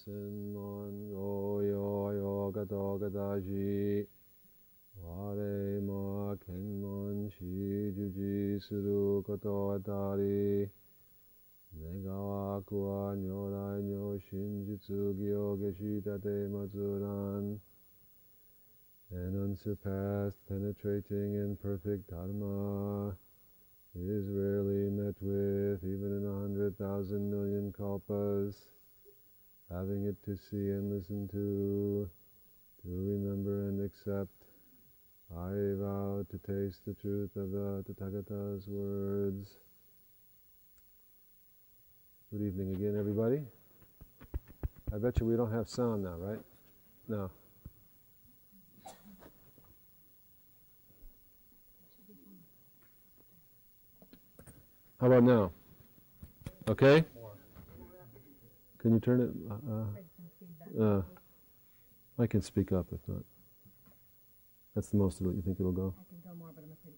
senmon go yo yo gato gadaji ware ma kenmon shi juji suru koto atari Negawa kuwa nyorai nyo shinjutsu gyo geshitate matsuran and unsurpassed, penetrating and perfect Dharma is rarely met with, even in a hundred thousand million kalpas. Having it to see and listen to, to remember and accept, I vow to taste the truth of the Tathagata's words. Good evening again, everybody. I bet you we don't have sound now, right? No. How about now? Okay? Can you turn it? Uh, uh, I can speak up if not. That's the most of it. You think it'll go? I can go more, but I'm afraid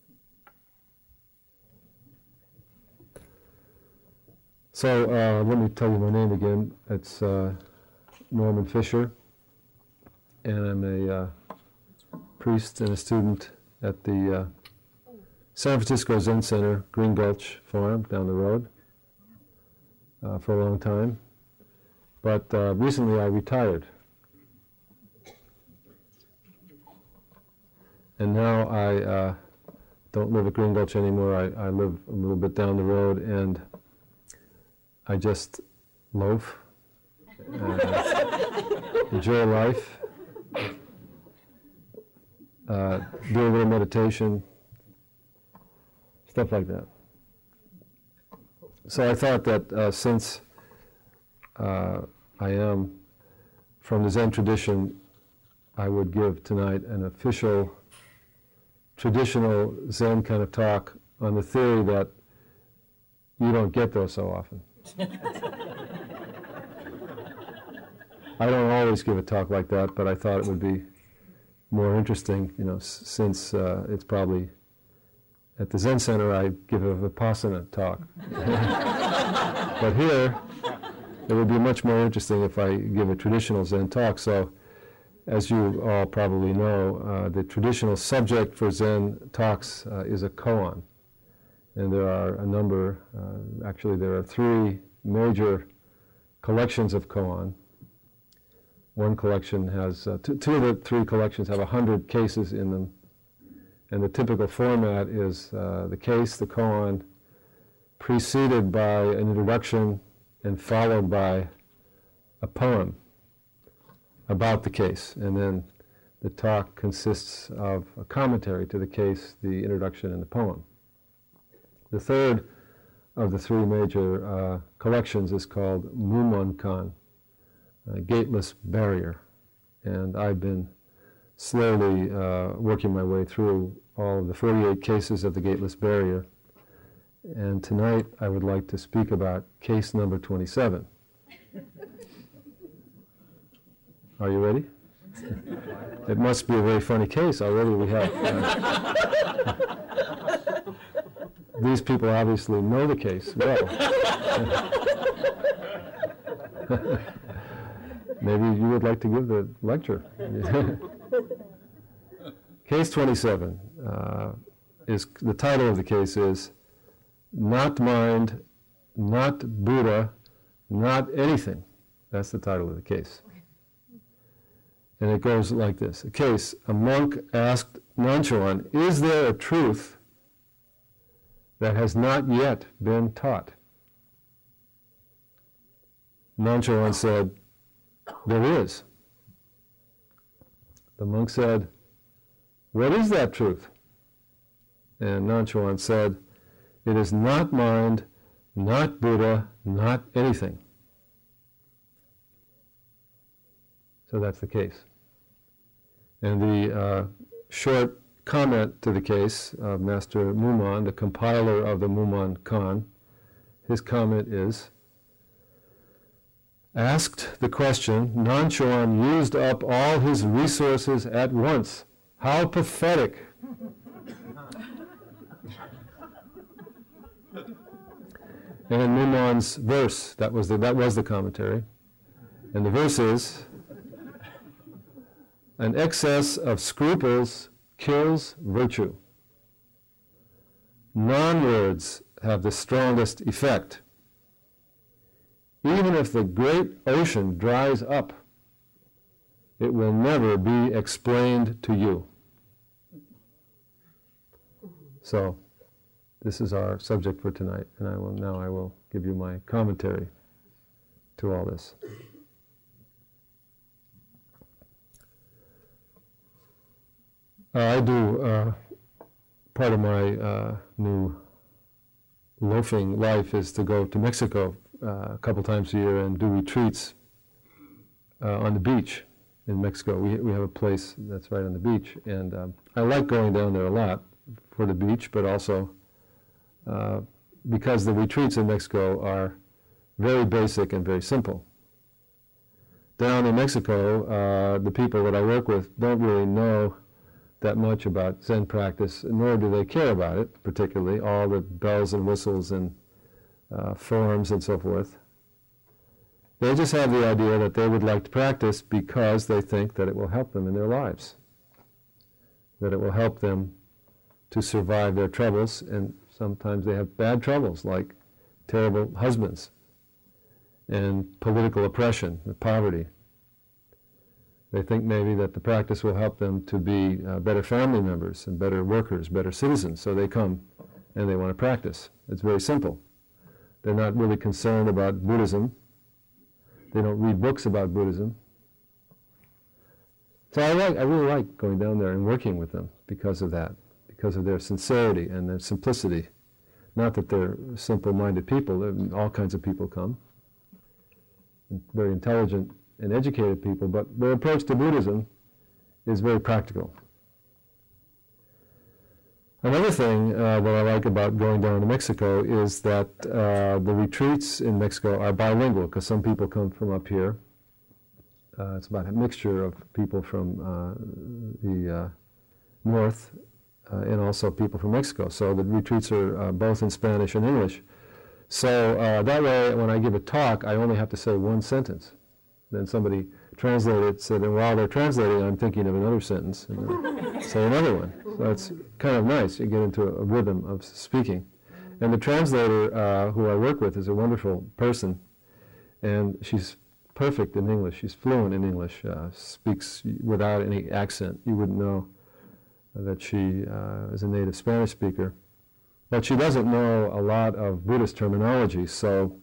So uh, let me tell you my name again. It's uh, Norman Fischer, and I'm a uh, priest and a student at the uh, San Francisco Zen Center, Green Gulch Farm down the road uh, for a long time. But uh, recently I retired. And now I uh, don't live at Green Gulch anymore. I, I live a little bit down the road and I just loaf, uh, enjoy life, uh, do a little meditation, stuff like that. So I thought that uh, since uh, I am from the Zen tradition, I would give tonight an official, traditional Zen kind of talk on the theory that you don't get those so often. I don't always give a talk like that, but I thought it would be more interesting, you know, s- since uh, it's probably at the Zen Center I give a Vipassana talk. but here, it would be much more interesting if I give a traditional Zen talk. So, as you all probably know, uh, the traditional subject for Zen talks uh, is a koan. And there are a number, uh, actually, there are three major collections of koan. One collection has, uh, two, two of the three collections have 100 cases in them. And the typical format is uh, the case, the koan, preceded by an introduction and followed by a poem about the case. And then the talk consists of a commentary to the case, the introduction, and the poem. The third of the three major uh, collections is called Mumon Kan, a gateless barrier. And I've been slowly uh, working my way through all of the 48 cases of the gateless barrier. And tonight I would like to speak about case number 27. Are you ready? it must be a very funny case. Already we have. Uh, these people obviously know the case well. Maybe you would like to give the lecture. case 27 uh, is the title of the case is not mind, not Buddha, not anything. That's the title of the case. And it goes like this. A case, a monk asked Nanchuan, is there a truth that has not yet been taught? Nanchuan said, there is. The monk said, what is that truth? And Nanchuan said, it is not mind, not Buddha, not anything. So that's the case. And the uh, short comment to the case of Master Mumon, the compiler of the Mumon Kan, his comment is Asked the question, Nanchuan used up all his resources at once. How pathetic! And in Mumon's verse, that was the, that was the commentary. And the verse is An excess of scruples kills virtue. Non words have the strongest effect. Even if the great ocean dries up, it will never be explained to you. So, this is our subject for tonight, and I will now I will give you my commentary to all this. Uh, I do uh, part of my uh, new loafing life is to go to Mexico uh, a couple times a year and do retreats uh, on the beach in Mexico. We, we have a place that's right on the beach, and um, I like going down there a lot for the beach, but also uh, because the retreats in Mexico are very basic and very simple. Down in Mexico, uh, the people that I work with don't really know that much about Zen practice, nor do they care about it particularly, all the bells and whistles and uh, forms and so forth. They just have the idea that they would like to practice because they think that it will help them in their lives, that it will help them to survive their troubles, and sometimes they have bad troubles like terrible husbands and political oppression and poverty. They think maybe that the practice will help them to be uh, better family members and better workers, better citizens, so they come and they want to practice. It's very simple. They're not really concerned about Buddhism. They don't read books about Buddhism. So I, like, I really like going down there and working with them because of that, because of their sincerity and their simplicity. Not that they're simple-minded people, all kinds of people come, very intelligent and educated people, but their approach to Buddhism is very practical. Another thing uh, that I like about going down to Mexico is that uh, the retreats in Mexico are bilingual because some people come from up here. Uh, it's about a mixture of people from uh, the uh, north uh, and also people from Mexico. So the retreats are both in Spanish and English. So that way, when I give a talk, I only have to say one sentence. Then somebody translated it, said, and while they're translating, I'm thinking of another sentence, and say another one. So it's kind of nice. You get into a, a rhythm of speaking. And the translator uh, who I work with is a wonderful person, and she's perfect in English. She's fluent in English, uh, speaks without any accent. You wouldn't know that she uh, is a native Spanish speaker. But she doesn't know a lot of Buddhist terminology, so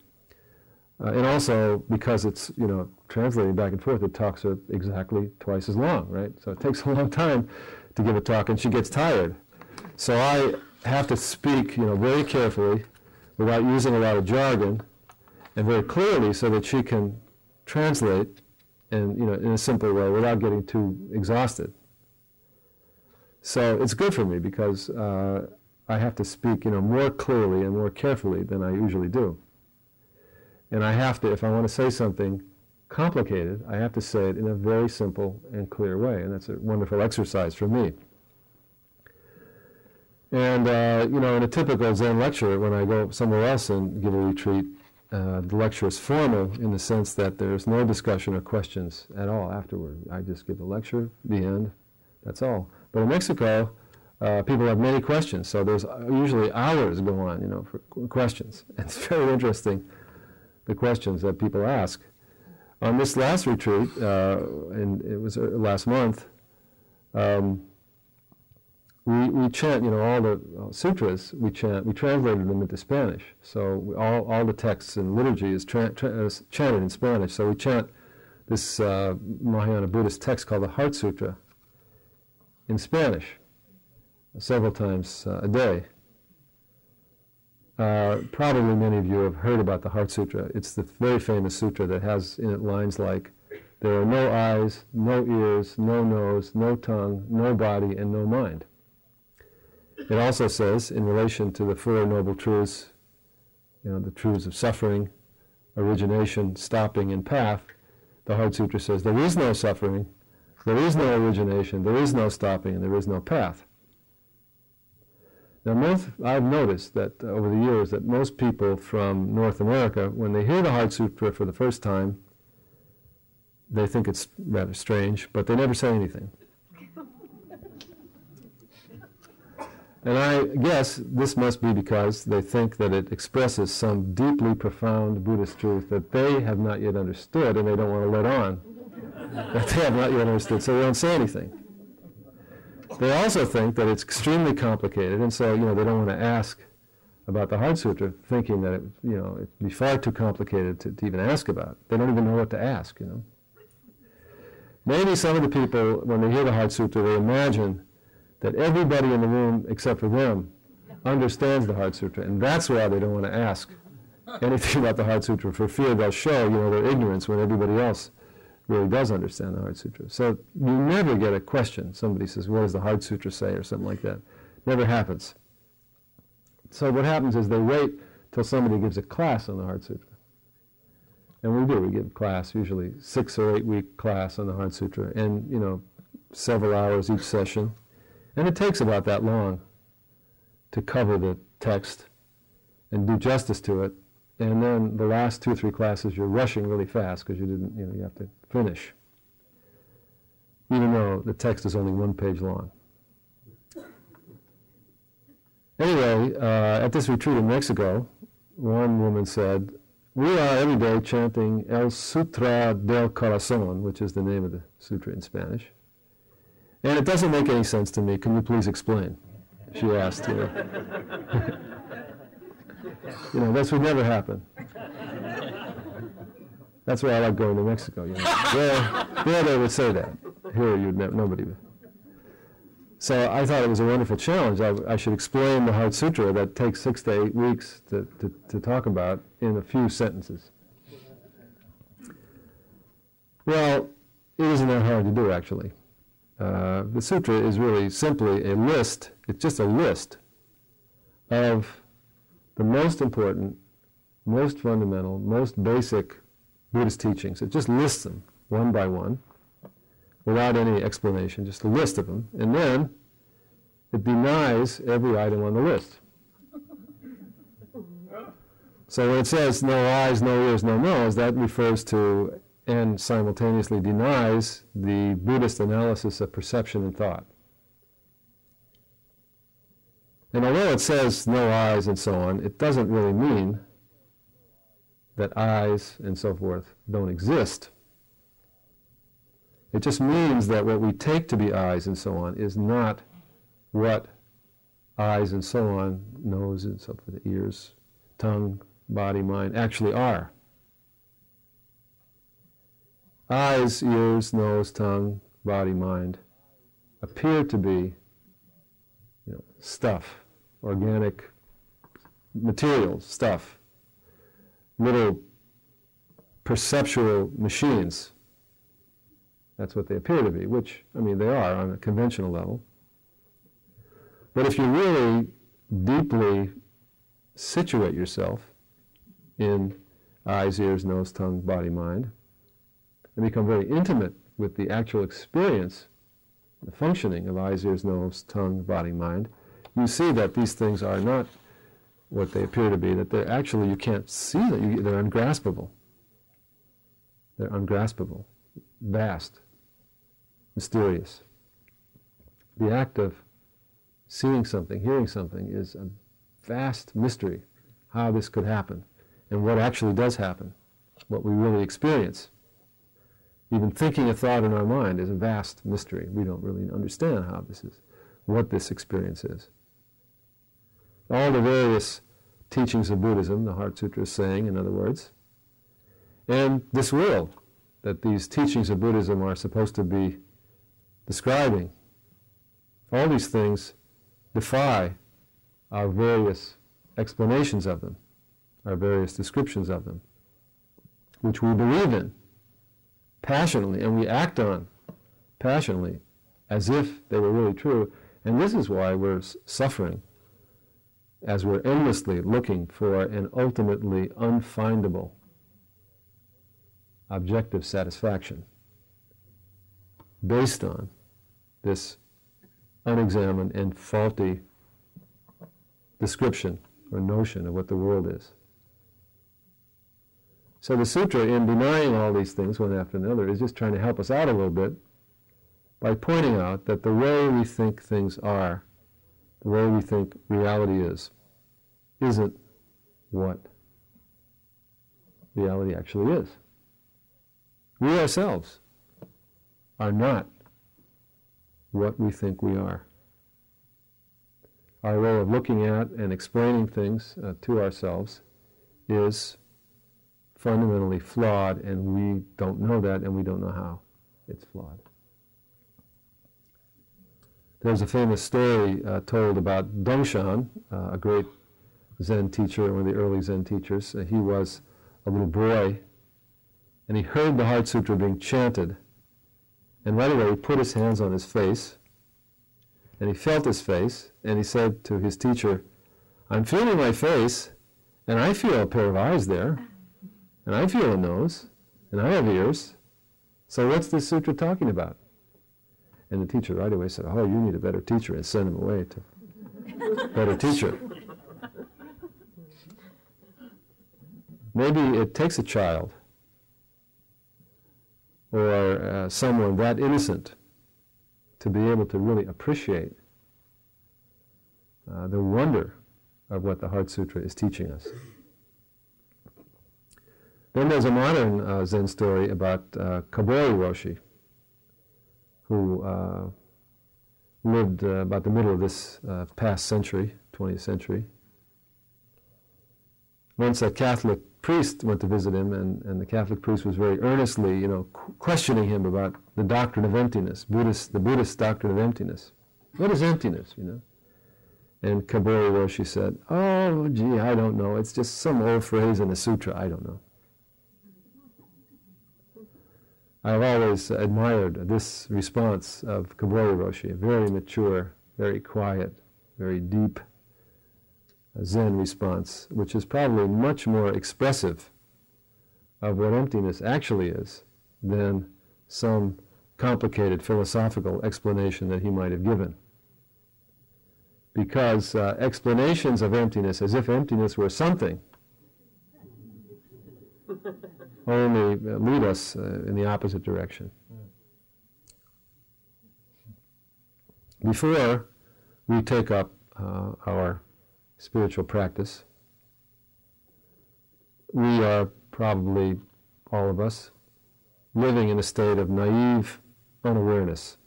uh, and also because it's you know translating back and forth, the talks are exactly twice as long, right? So it takes a long time to give a talk, and she gets tired. So I have to speak, you know, very carefully, without using a lot of jargon, and very clearly, so that she can translate, and you know, in a simple way, without getting too exhausted. So it's good for me because uh, I have to speak, you know, more clearly and more carefully than I usually do. And I have to, if I want to say something complicated, I have to say it in a very simple and clear way. And that's a wonderful exercise for me. And, uh, you know, in a typical Zen lecture, when I go somewhere else and give a retreat, uh, the lecture is formal in the sense that there's no discussion or questions at all afterward. I just give the lecture, the end, that's all. But in Mexico, uh, people have many questions, so there's usually hours go on, you know, for questions. It's very interesting, the questions that people ask on this last retreat, uh, and it was uh, last month, um, we, we chant, you know, all the uh, sutras, we chant, we translated them into Spanish. So we, all, all the texts and liturgy is, tra- tra- is chanted in Spanish. So we chant this uh, Mahayana Buddhist text called the Heart Sutra in Spanish several times uh, a day. Uh, probably many of you have heard about the Heart Sutra. It's the very famous sutra that has in it lines like, there are no eyes, no ears, no nose, no tongue, no body, and no mind. It also says, in relation to the Four Noble Truths, you know, the truths of suffering, origination, stopping, and path, the Heart Sutra says, there is no suffering, there is no origination, there is no stopping, and there is no path. Now, most, I've noticed that uh, over the years that most people from North America, when they hear the Heart Sutra for the first time, they think it's rather strange, but they never say anything. And I guess this must be because they think that it expresses some deeply profound Buddhist truth that they have not yet understood and they don't want to let on they have not yet understood, so they don't say anything. They also think that it's extremely complicated, and so you know they don't want to ask about the Heart Sutra, thinking that it, you know it'd be far too complicated to, to even ask about. They don't even know what to ask. You know. Maybe some of the people, when they hear the Heart Sutra, they imagine that everybody in the room except for them understands the Heart Sutra, and that's why they don't want to ask anything about the Heart Sutra for fear they'll show you know their ignorance when everybody else really does understand the Heart Sutra. So you never get a question. Somebody says, "What does the Heart Sutra say?" or something like that. Never happens. So what happens is they wait till somebody gives a class on the Heart Sutra. And we do. We give class, usually six or eight week class on the Heart Sutra, and you know, several hours each session. And it takes about that long to cover the text and do justice to it. And then the last two or three classes, you're rushing really fast because you didn't, you know, you have to finish, even though the text is only one page long. Anyway, uh, at this retreat in Mexico, one woman said, We are every day chanting El Sutra del Corazon, which is the name of the sutra in Spanish. And it doesn't make any sense to me. Can you please explain? She asked. You know, you know this would never happen. That's why I like going to Mexico. You know. there, there they would say that. Here, you'd never, nobody would. So I thought it was a wonderful challenge. I, I, should explain the Heart Sutra that takes six to eight weeks to, to, to talk about in a few sentences. Well, it isn't that hard to do, actually. Uh, the sutra is really simply a list, it's just a list of the most important, most fundamental, most basic Buddhist teachings. It just lists them one by one without any explanation, just a list of them. And then it denies every item on the list. So when it says no eyes, no ears, no nose, that refers to and simultaneously denies the Buddhist analysis of perception and thought. And although it says no eyes and so on, it doesn't really mean that eyes and so forth don't exist. It just means that what we take to be eyes and so on is not what eyes and so on, nose and so forth, ears, tongue, body, mind actually are. Eyes, ears, nose, tongue, body, mind appear to be you know, stuff, organic materials, stuff little perceptual machines. That's what they appear to be, which, I mean, they are on a conventional level. But if you really deeply situate yourself in eyes, ears, nose, tongue, body, mind, and become very intimate with the actual experience, the functioning of eyes, ears, nose, tongue, body, mind, you see that these things are not what they appear to be, that they're actually, you can't see them, they're ungraspable. They're ungraspable, vast, mysterious. The act of seeing something, hearing something, is a vast mystery how this could happen and what actually does happen, what we really experience. Even thinking a thought in our mind is a vast mystery. We don't really understand how this is, what this experience is all the various teachings of Buddhism, the Heart Sutra is saying, in other words, and this world that these teachings of Buddhism are supposed to be describing. All these things defy our various explanations of them, our various descriptions of them, which we believe in passionately and we act on passionately as if they were really true. And this is why we're suffering as we're endlessly looking for an ultimately unfindable objective satisfaction based on this unexamined and faulty description or notion of what the world is. So the sutra, in denying all these things one after another, is just trying to help us out a little bit by pointing out that the way we think things are, the way we think reality is, isn't what reality actually is. We ourselves are not what we think we are. Our way of looking at and explaining things uh, to ourselves is fundamentally flawed, and we don't know that, and we don't know how it's flawed. There's a famous story uh, told about Dongshan, uh, a great Zen teacher, one of the early Zen teachers. Uh, he was a little boy, and he heard the Heart Sutra being chanted. And right away, he put his hands on his face, and he felt his face, and he said to his teacher, I'm feeling my face, and I feel a pair of eyes there, and I feel a nose, and I have ears. So what's this sutra talking about? And the teacher right away said, Oh, you need a better teacher, and sent him away to better teacher. Maybe it takes a child or uh, someone that innocent to be able to really appreciate uh, the wonder of what the Heart Sutra is teaching us. Then there's a modern uh, Zen story about uh, Kobori Roshi, who uh, lived uh, about the middle of this uh, past century, 20th century. Once a Catholic priest went to visit him, and, and the Catholic priest was very earnestly, you know, qu- questioning him about the doctrine of emptiness, Buddhist, the Buddhist doctrine of emptiness. What is emptiness, you know? And Kobori Roshi said, Oh, gee, I don't know. It's just some old phrase in the sutra. I don't know. I've always admired this response of Kobori Roshi, a very mature, very quiet, very deep Zen response, which is probably much more expressive of what emptiness actually is than some complicated philosophical explanation that he might have given. Because uh, explanations of emptiness, as if emptiness were something, only lead us uh, in the opposite direction. Before we take up uh, our spiritual practice, we are probably, all of us, living in a state of naive unawareness,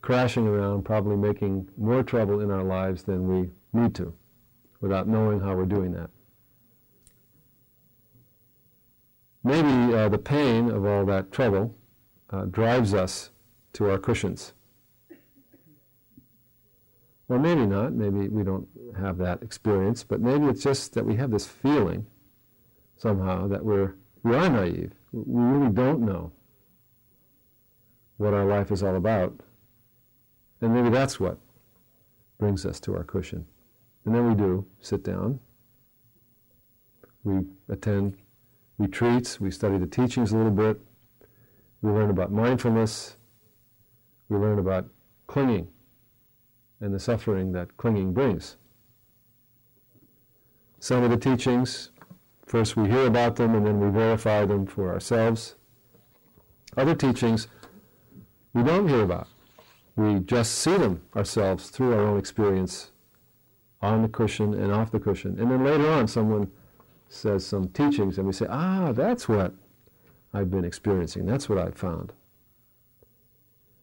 crashing around, probably making more trouble in our lives than we need to, without knowing how we're doing that. Maybe uh, the pain of all that trouble uh, drives us to our cushions. Well, maybe not. Maybe we don't have that experience, but maybe it's just that we have this feeling somehow that we're we are naive. We really don't know what our life is all about. And maybe that's what brings us to our cushion. And then we do sit down. We attend retreats, we study the teachings a little bit, we learn about mindfulness, we learn about clinging and the suffering that clinging brings. Some of the teachings, first we hear about them and then we verify them for ourselves. Other teachings we don't hear about. We just see them ourselves through our own experience on the cushion and off the cushion. And then later on, someone says some teachings, and we say, ah, that's what I've been experiencing. That's what I've found.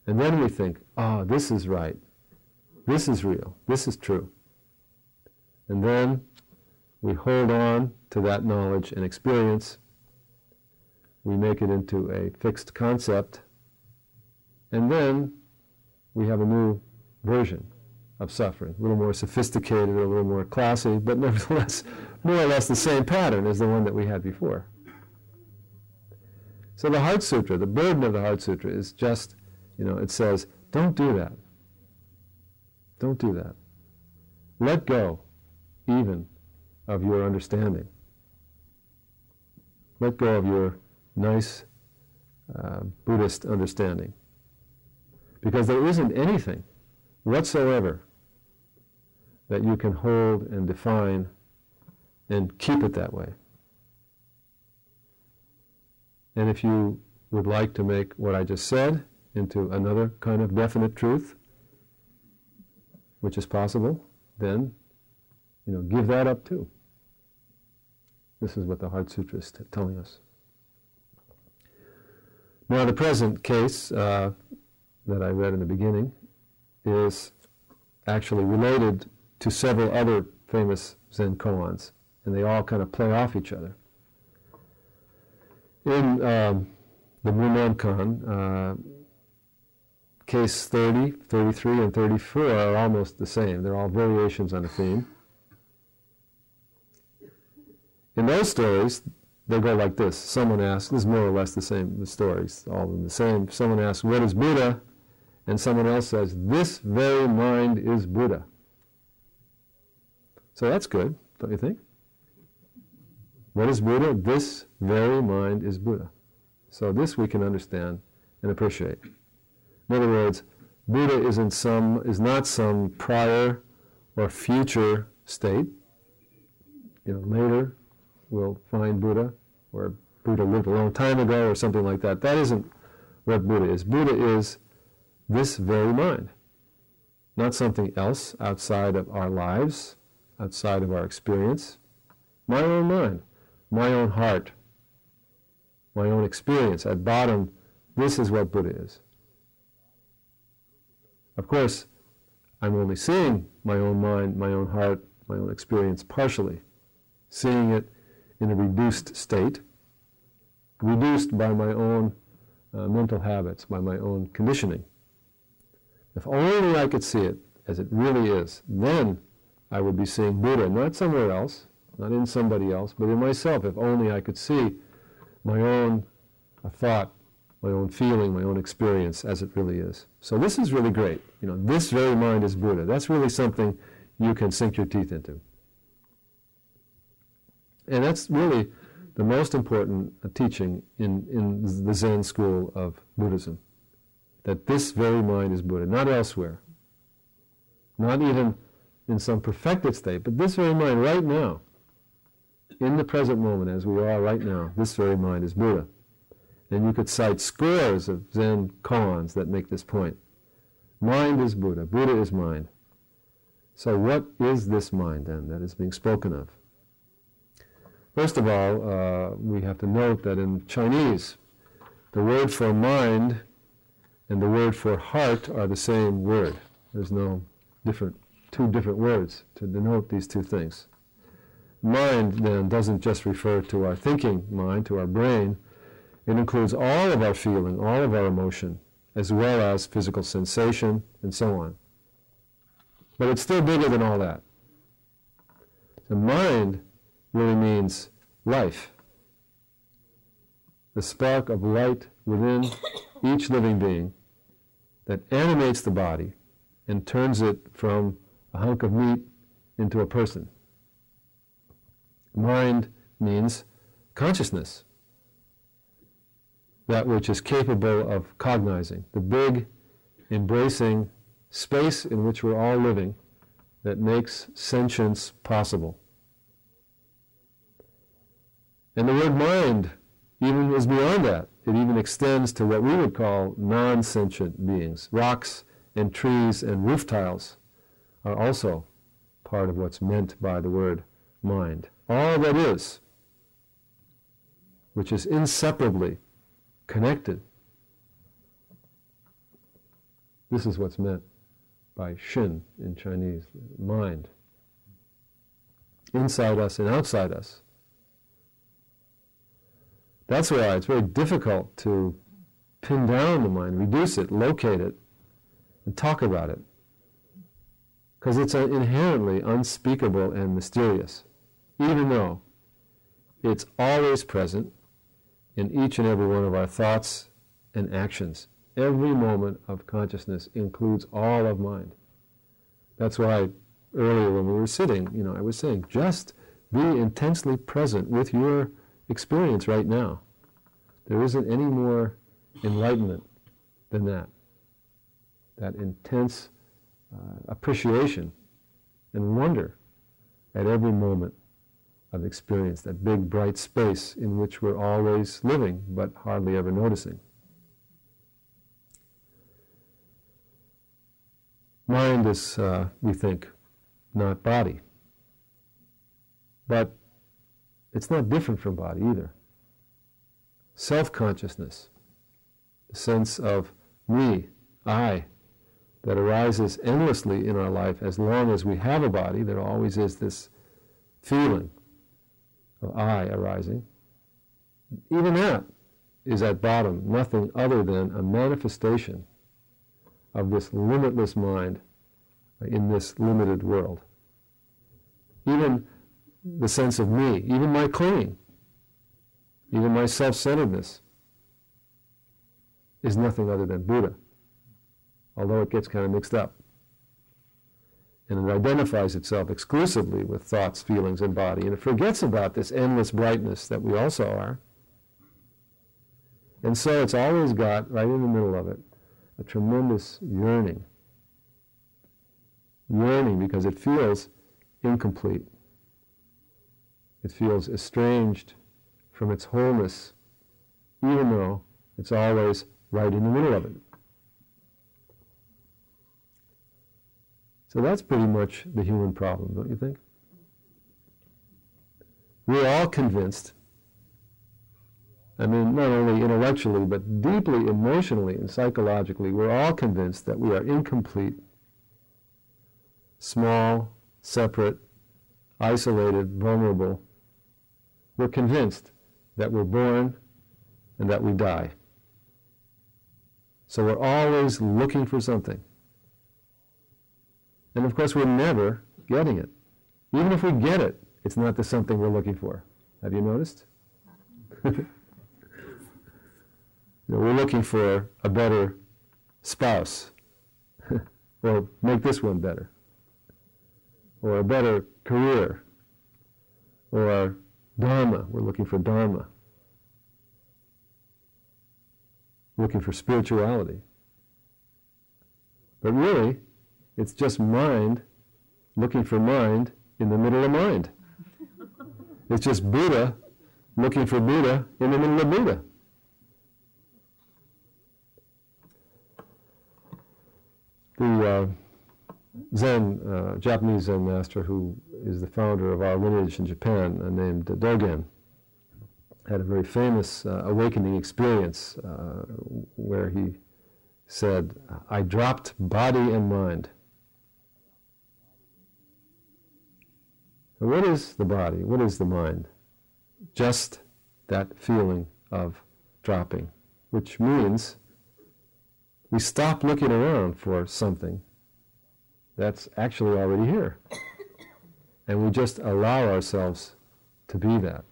And then we think, ah, oh, this is right. This is real. This is true. And then we hold on to that knowledge and experience. We make it into a fixed concept. And then we have a new version of suffering, a little more sophisticated, a little more classy, but nevertheless more or less the same pattern as the one that we had before. So the Heart Sutra, the burden of the Heart Sutra is just, you know, it says, don't do that. Don't do that. Let go, even, of your understanding. Let go of your nice uh, Buddhist understanding. Because there isn't anything whatsoever that you can hold and define and keep it that way. And if you would like to make what I just said into another kind of definite truth, which is possible, then, you know, give that up too. This is what the Heart Sutra is t- telling us. Now, the present case uh, that I read in the beginning is actually related to several other famous Zen koans, and they all kind of play off each other. In um, the Mumonkan, uh, case 30, 33, and 34 are almost the same. They're all variations on a theme. In those stories, they go like this. Someone asks, this is more or less the same, the stories, all the same. Someone asks, what is Buddha? And someone else says, this very mind is Buddha. So that's good, don't you think? What is Buddha? This very mind is Buddha. So this we can understand and appreciate. In other words, Buddha is in some is not some prior or future state. You know, later we'll find Buddha, or Buddha lived a long time ago, or something like that. That isn't what Buddha is. Buddha is this very mind, not something else outside of our lives, outside of our experience. My own mind, my own heart, my own experience. At bottom, this is what Buddha is. Of course, I'm only seeing my own mind, my own heart, my own experience partially, seeing it in a reduced state, reduced by my own uh, mental habits, by my own conditioning. If only I could see it as it really is, then I would be seeing Buddha, not somewhere else, not in somebody else, but in myself. If only I could see my own thought, my own feeling, my own experience as it really is. So this is really great. You know, this very mind is Buddha. That's really something you can sink your teeth into. And that's really the most important uh, teaching in, in the Zen school of Buddhism. That this very mind is Buddha, not elsewhere. Not even in some perfected state, but this very mind right now, in the present moment as we are right now, this very mind is Buddha. And you could cite scores of Zen koans that make this point. Mind is Buddha, Buddha is mind. So what is this mind then that is being spoken of? First of all, uh, we have to note that in Chinese, the word for mind and the word for heart are the same word. There's no different, two different words to denote these two things. Mind then doesn't just refer to our thinking mind, to our brain, it includes all of our feeling, all of our emotion, as well as physical sensation and so on. But it's still bigger than all that. The mind really means life. The spark of light within each living being that animates the body and turns it from a hunk of meat into a person. Mind means consciousness that which is capable of cognizing, the big, embracing space in which we're all living that makes sentience possible. And the word mind even is beyond that. It even extends to what we would call non sentient beings. Rocks and trees and roof tiles are also part of what's meant by the word mind. All that is, which is inseparably connected. This is what's meant by Shin in Chinese, mind. Inside us and outside us. That's why it's very difficult to pin down the mind, reduce it, locate it, and talk about it. Because it's inherently unspeakable and mysterious, even though it's always present in each and every one of our thoughts and actions. Every moment of consciousness includes all of mind. That's why earlier when we were sitting, you know, I was saying, just be intensely present with your experience right now. There isn't any more enlightenment than that. That intense uh, appreciation and wonder at every moment of experience, that big bright space in which we're always living but hardly ever noticing. Mind is, uh, we think, not body. But it's not different from body either. Self consciousness, the sense of me, I, that arises endlessly in our life as long as we have a body, there always is this feeling of I arising. Even that is at bottom nothing other than a manifestation of this limitless mind in this limited world. Even the sense of me, even my clinging, even my self centeredness, is nothing other than Buddha, although it gets kind of mixed up. And it identifies itself exclusively with thoughts, feelings, and body, and it forgets about this endless brightness that we also are. And so it's always got, right in the middle of it, a tremendous yearning. Yearning because it feels incomplete. It feels estranged from its wholeness, even though it's always right in the middle of it. So that's pretty much the human problem, don't you think? We're all convinced I mean, not only intellectually, but deeply emotionally and psychologically, we're all convinced that we are incomplete, small, separate, isolated, vulnerable. We're convinced that we're born and that we die. So we're always looking for something. And of course, we're never getting it. Even if we get it, it's not the something we're looking for. Have you noticed? You know, we're looking for a better spouse, or make this one better, or a better career, or dharma. We're looking for dharma. Looking for spirituality. But really, it's just mind looking for mind in the middle of mind. It's just Buddha looking for Buddha in the middle of Buddha. the uh, Zen, uh, Japanese Zen master who is the founder of our lineage in Japan, uh, named Dogen, had a very famous uh, awakening experience uh, where he said, I dropped body and mind. What is the body? What is the mind? Just that feeling of dropping, which means we stop looking around for something that's actually already here. And we just allow ourselves to be that.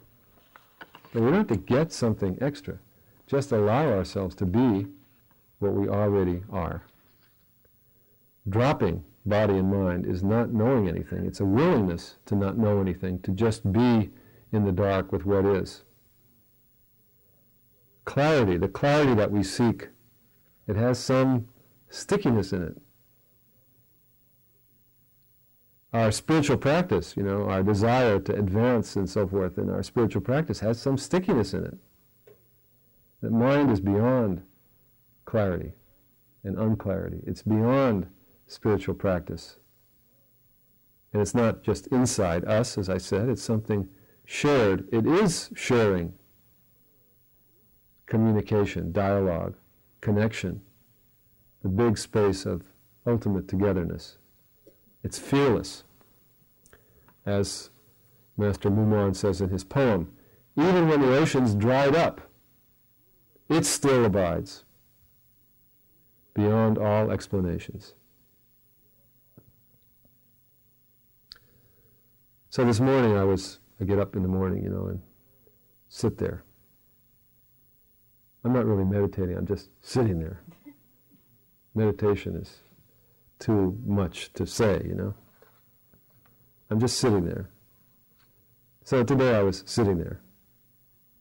But we don't have to get something extra. Just allow ourselves to be what we already are. Dropping body and mind is not knowing anything. It's a willingness to not know anything, to just be in the dark with what is. Clarity, the clarity that we seek it has some stickiness in it. Our spiritual practice, you know, our desire to advance and so forth in our spiritual practice has some stickiness in it. That mind is beyond clarity and unclarity. It's beyond spiritual practice. And it's not just inside us, as I said, it's something shared. It is sharing, communication, dialogue connection, the big space of ultimate togetherness. It's fearless. As Master Mumon says in his poem, even when the ocean's dried up, it still abides beyond all explanations. So this morning I was, I get up in the morning, you know, and sit there I'm not really meditating, I'm just sitting there. Meditation is too much to say, you know. I'm just sitting there. So today I was sitting there,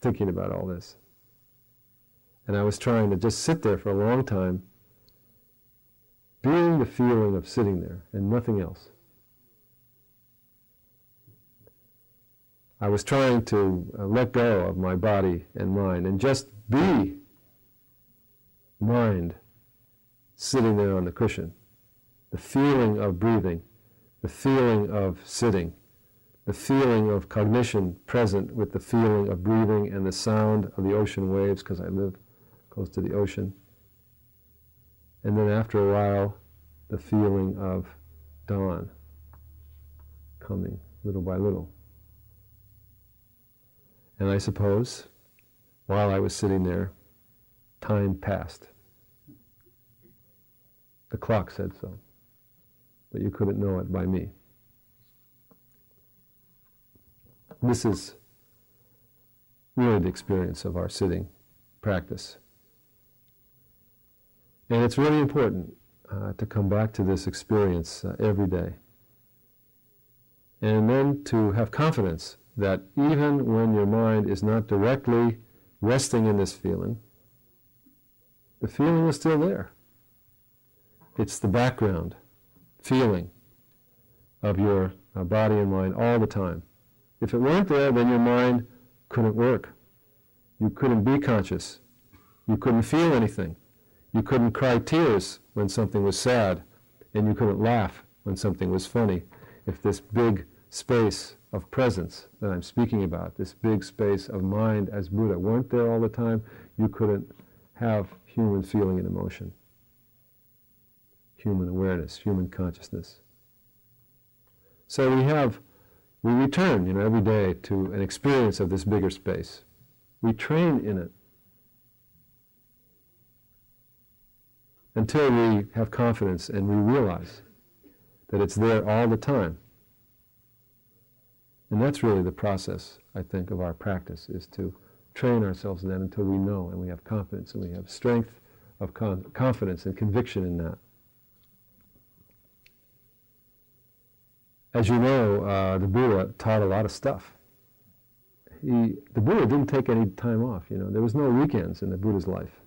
thinking about all this. And I was trying to just sit there for a long time, being the feeling of sitting there and nothing else. I was trying to uh, let go of my body and mind and just be mind sitting there on the cushion. The feeling of breathing, the feeling of sitting, the feeling of cognition present with the feeling of breathing and the sound of the ocean waves because I live close to the ocean. And then after a while, the feeling of dawn coming little by little. And I suppose while I was sitting there, time passed. The clock said so, but you couldn't know it by me. This is really the experience of our sitting practice. And it's really important uh, to come back to this experience uh, every day. And then to have confidence that even when your mind is not directly resting in this feeling, the feeling is still there. It's the background feeling of your uh, body and mind all the time. If it weren't there, then your mind couldn't work. You couldn't be conscious. You couldn't feel anything. You couldn't cry tears when something was sad, and you couldn't laugh when something was funny. If this big space of presence that I'm speaking about, this big space of mind as Buddha, weren't there all the time, you couldn't have human feeling and emotion, human awareness, human consciousness. So we have, we return, you know, every day to an experience of this bigger space. We train in it until we have confidence and we realize that it's there all the time. And that's really the process, I think, of our practice, is to train ourselves in that until we know and we have confidence and we have strength of con- confidence and conviction in that. As you know, uh, the Buddha taught a lot of stuff. He, the Buddha didn't take any time off. You know, there was no weekends in the Buddha's life.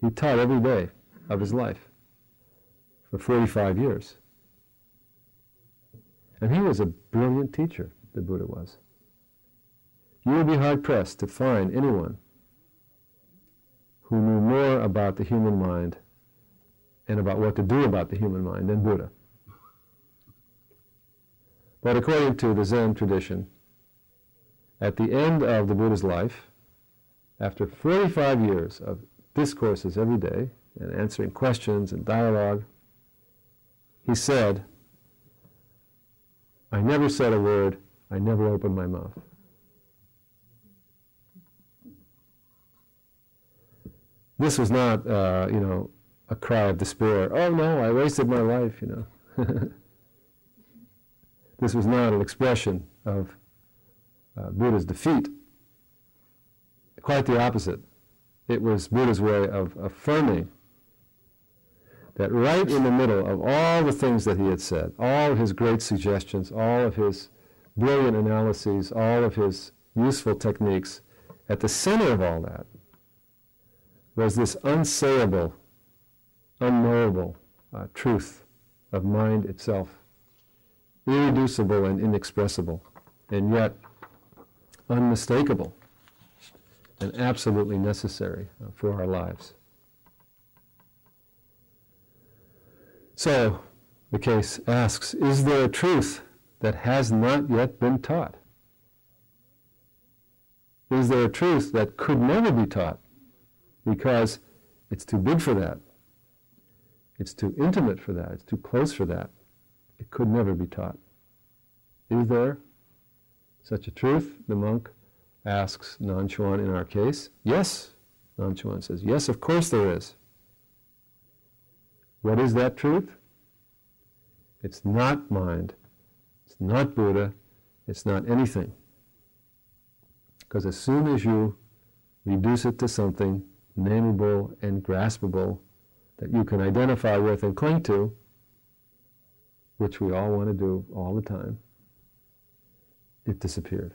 He taught every day of his life for 45 years. And he was a brilliant teacher, the Buddha was. You would be hard pressed to find anyone who knew more about the human mind and about what to do about the human mind than Buddha. But according to the Zen tradition, at the end of the Buddha's life, after 45 years of discourses every day and answering questions and dialogue, he said, I never said a word, I never opened my mouth. This was not, uh, you know, a cry of despair. Oh no, I wasted my life, you know. this was not an expression of uh, Buddha's defeat. Quite the opposite. It was Buddha's way of affirming that right in the middle of all the things that he had said, all of his great suggestions, all of his brilliant analyses, all of his useful techniques, at the center of all that was this unsayable, unknowable uh, truth of mind itself, irreducible and inexpressible, and yet unmistakable and absolutely necessary uh, for our lives. So, the case asks Is there a truth that has not yet been taught? Is there a truth that could never be taught because it's too big for that? It's too intimate for that. It's too close for that. It could never be taught. Is there such a truth? The monk asks Nanchuan in our case. Yes, Nanchuan says, yes, of course there is. What is that truth? It's not mind. It's not Buddha. It's not anything. Because as soon as you reduce it to something nameable and graspable that you can identify with and cling to, which we all want to do all the time, it disappeared.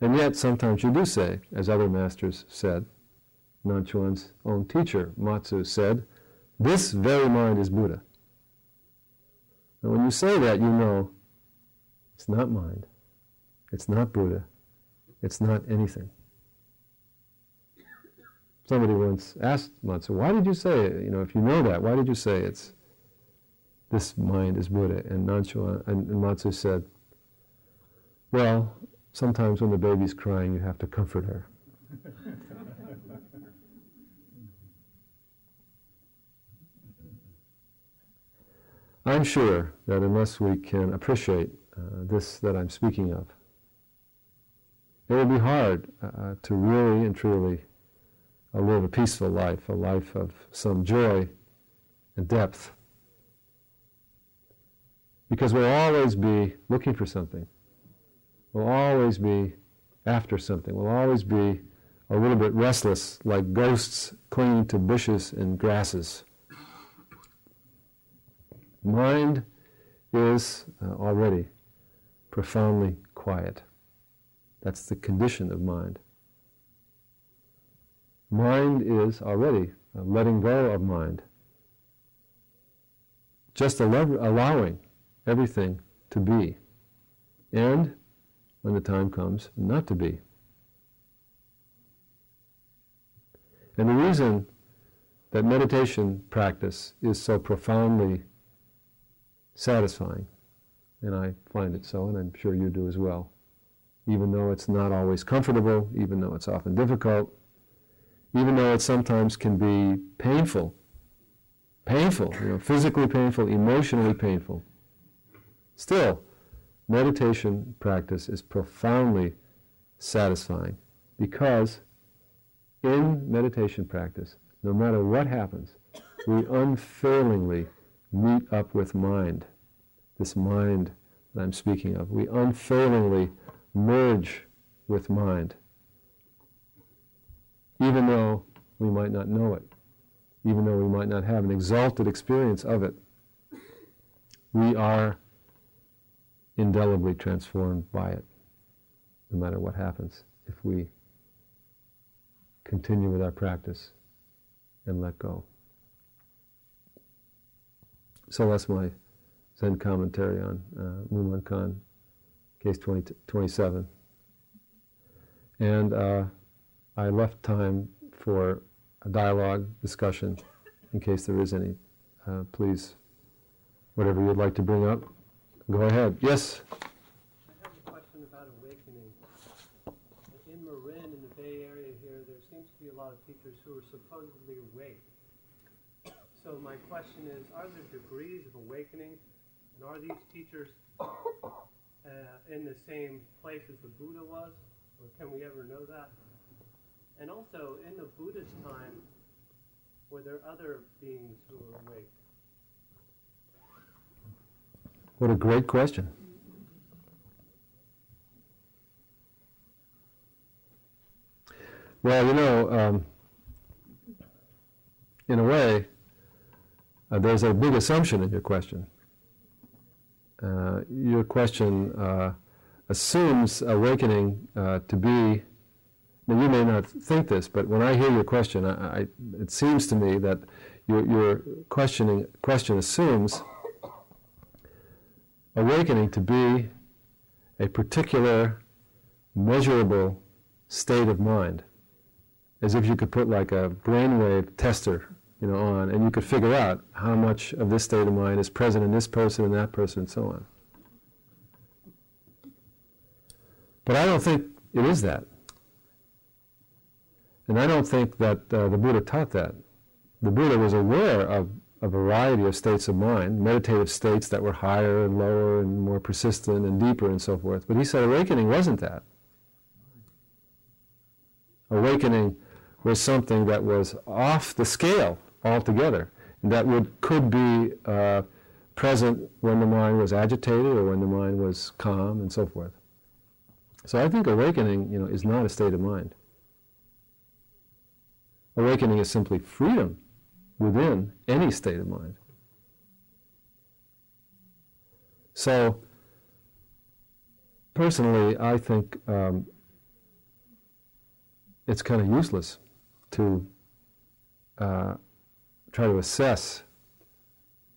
And yet, sometimes you do say, as other masters said, Nanchuan's own teacher, Matsu, said, This very mind is Buddha. And when you say that, you know It's not mind. It's not Buddha. It's not anything. Somebody once asked Matsu, why did you say it? You know, if you know that, why did you say it's this mind is Buddha? And Nanchuan, and Matsu said, well, sometimes when the baby's crying, you have to comfort her. I'm sure that unless we can appreciate uh, this that I'm speaking of, it will be hard uh, to really and truly uh, live a peaceful life, a life of some joy and depth. Because we'll always be looking for something. We'll always be after something. We'll always be a little bit restless, like ghosts clinging to bushes and grasses. Mind is uh, already profoundly quiet. That's the condition of mind. Mind is already letting go of mind. Just allowing everything to be. And, when the time comes, not to be. And the reason that meditation practice is so profoundly satisfying, and I find it so, and I'm sure you do as well, even though it's not always comfortable, even though it's often difficult, even though it sometimes can be painful, painful, you know, physically painful, emotionally painful. Still, meditation practice is profoundly satisfying because in meditation practice, no matter what happens, we unfailingly meet up with mind, this mind that I'm speaking of. We unfailingly merge with mind, even though we might not know it, even though we might not have an exalted experience of it. We are indelibly transformed by it, no matter what happens, if we continue with our practice and let go. So that's my Zen commentary on uh, Mumonkan, case 20, 27. And uh, I left time for a dialogue, discussion, in case there is any. Uh, please, whatever you'd like to bring up, go ahead. Yes? I have a question about awakening. In Marin, in the Bay Area here, there seems to be a lot of teachers who are supposedly awake. So my question is, are there degrees of awakening? And are these teachers uh, in the same place as the Buddha was? Or can we ever know that? And also, in the Buddha's time, were there other beings who were awake? What a great question. Well, you know, um, in a way, uh, there's a big assumption in your question. Uh, your question uh, assumes awakening uh, to be. Now you may not think this, but when I hear your question, I, I, it seems to me that your, your questioning question assumes awakening to be a particular measurable state of mind, as if you could put like a brainwave tester you know, on, and you could figure out how much of this state of mind is present in this person and that person and so on. But I don't think it is that. And I don't think that uh, the Buddha taught that. The Buddha was aware of a variety of states of mind, meditative states that were higher and lower and more persistent and deeper and so forth. But he said awakening wasn't that. Awakening was something that was off the scale altogether. That would, could be uh, present when the mind was agitated or when the mind was calm and so forth. So I think awakening, you know, is not a state of mind. Awakening is simply freedom within any state of mind. So, personally, I think um, it's kind of useless to uh, try to assess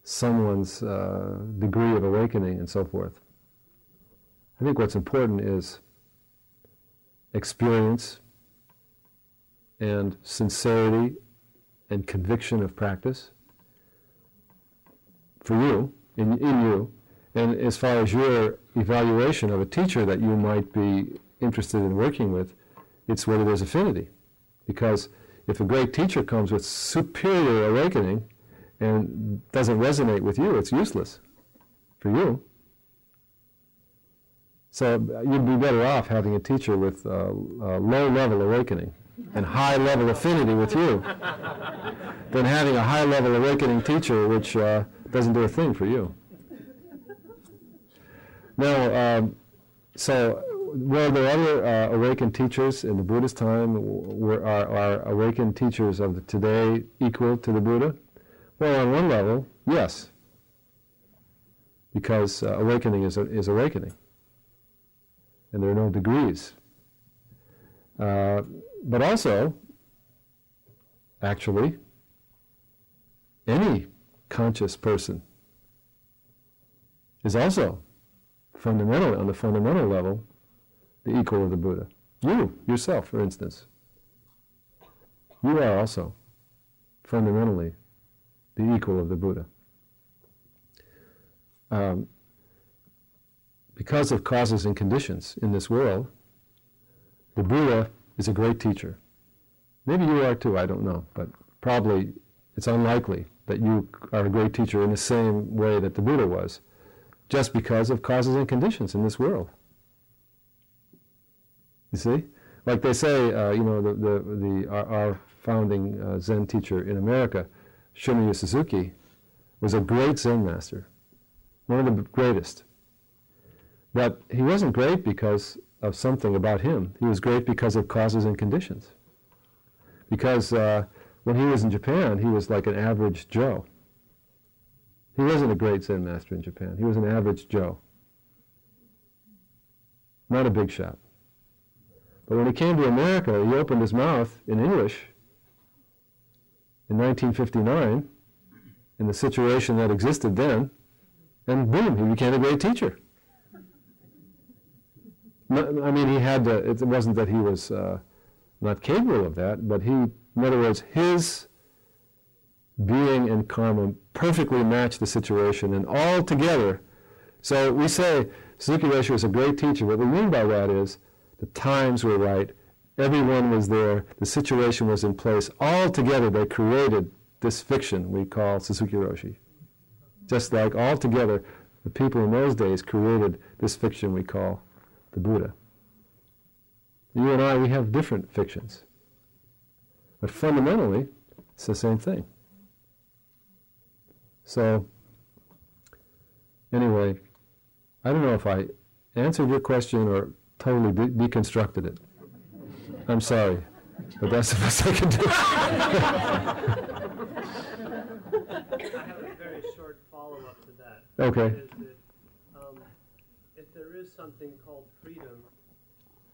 someone's uh, degree of awakening and so forth. I think what's important is experience and sincerity and conviction of practice for you, in, in you, and as far as your evaluation of a teacher that you might be interested in working with, it's whether there's affinity. Because if a great teacher comes with superior awakening and doesn't resonate with you, it's useless for you. So you'd be better off having a teacher with uh, low level awakening and high level affinity with you than having a high level awakening teacher which uh, doesn't do a thing for you. Now, um, so were there other uh, awakened teachers in the Buddha's time? Were, are, are awakened teachers of the today equal to the Buddha? Well, on one level, yes, because uh, awakening is, is awakening, and there are no degrees. Uh, but also, actually, any conscious person is also fundamentally, on the fundamental level, the equal of the Buddha. You, yourself, for instance. You are also fundamentally the equal of the Buddha. Um, because of causes and conditions in this world, the Buddha is a great teacher. Maybe you are too, I don't know, but probably it's unlikely that you are a great teacher in the same way that the Buddha was, just because of causes and conditions in this world. You see? Like they say, uh, you know, the, the, the, our, our founding uh, Zen teacher in America, Shunryu Suzuki, was a great Zen master, one of the greatest. But he wasn't great because of something about him. He was great because of causes and conditions. Because uh, when he was in Japan, he was like an average Joe. He wasn't a great Zen master in Japan. He was an average Joe. Not a big shot. But when he came to America, he opened his mouth in English in 1959 in the situation that existed then, and boom, he became a great teacher. I mean, he had to, it wasn't that he was uh, not capable of that, but he, in other words, his being and karma perfectly matched the situation and all together. So we say Suzuki was a great teacher. What we mean by that is the times were right, everyone was there, the situation was in place. All together they created this fiction we call Suzuki Roshi. Just like all together the people in those days created this fiction we call the Buddha. You and I, we have different fictions. But fundamentally, it's the same thing. So, anyway, I don't know if I answered your question or totally de- deconstructed it. I'm sorry, but that's the best I can do. I have a very short follow-up to that. Okay. That, um, if there is something called freedom,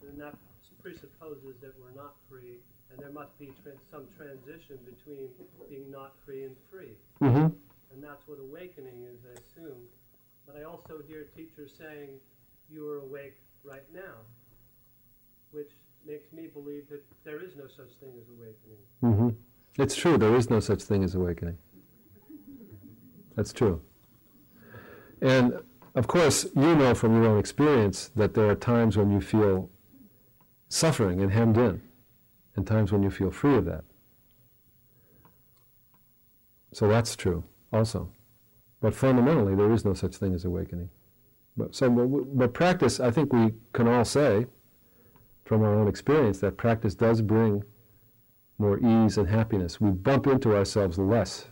then that presupposes that we're not free, and there must be some transition between being not free and free. Mm-hmm. And that's what awakening is, I assume. But I also hear teachers saying, you are awake right now, which makes me believe that there is no such thing as awakening. Mm-hmm. It's true, there is no such thing as awakening. That's true. And of course, you know from your own experience that there are times when you feel suffering and hemmed in, and times when you feel free of that. So that's true also. But fundamentally, there is no such thing as awakening. But, so, but, practice, I think we can all say from our own experience that practice does bring more ease and happiness. We bump into ourselves less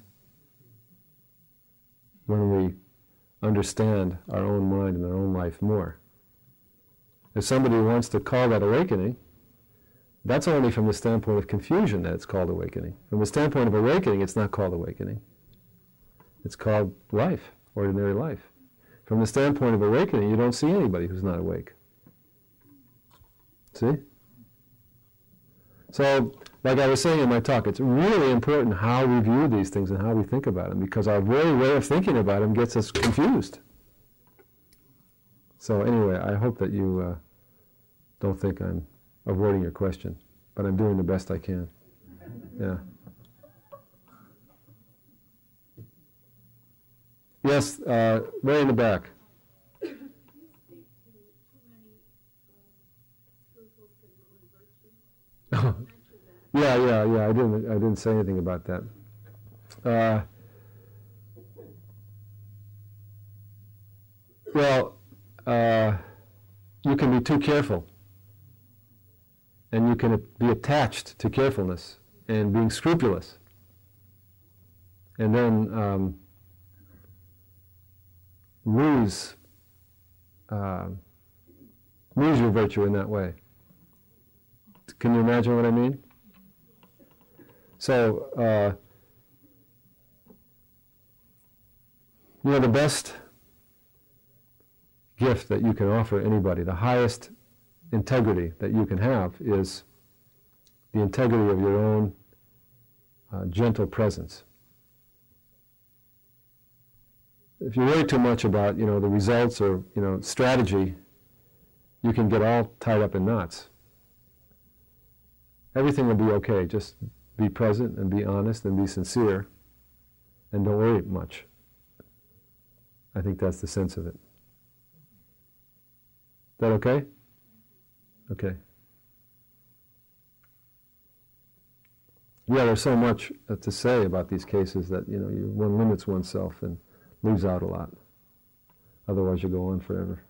when we understand our own mind and our own life more. If somebody wants to call that awakening, that's only from the standpoint of confusion that it's called awakening. From the standpoint of awakening, it's not called awakening. It's called life, ordinary life. From the standpoint of awakening, you don't see anybody who's not awake. See? So, like I was saying in my talk, it's really important how we view these things and how we think about them because our very way of thinking about them gets us confused. So anyway, I hope that you uh, don't think I'm avoiding your question, but I'm doing the best I can. Yeah. Yes, uh, way in the back. yeah, yeah, yeah. I didn't. I didn't say anything about that. Uh, well, uh, you can be too careful, and you can be attached to carefulness and being scrupulous, and then um, lose uh, lose your virtue in that way. Can you imagine what I mean? So, uh, you know, the best gift that you can offer anybody, the highest integrity that you can have is the integrity of your own uh, gentle presence. If you worry too much about, you know, the results or, you know, strategy, you can get all tied up in knots everything will be okay. Just be present and be honest and be sincere and don't worry much. I think that's the sense of it. Is that okay? Okay. Yeah, there's so much to say about these cases that you know you, one limits oneself and leaves out a lot. Otherwise, you go on forever.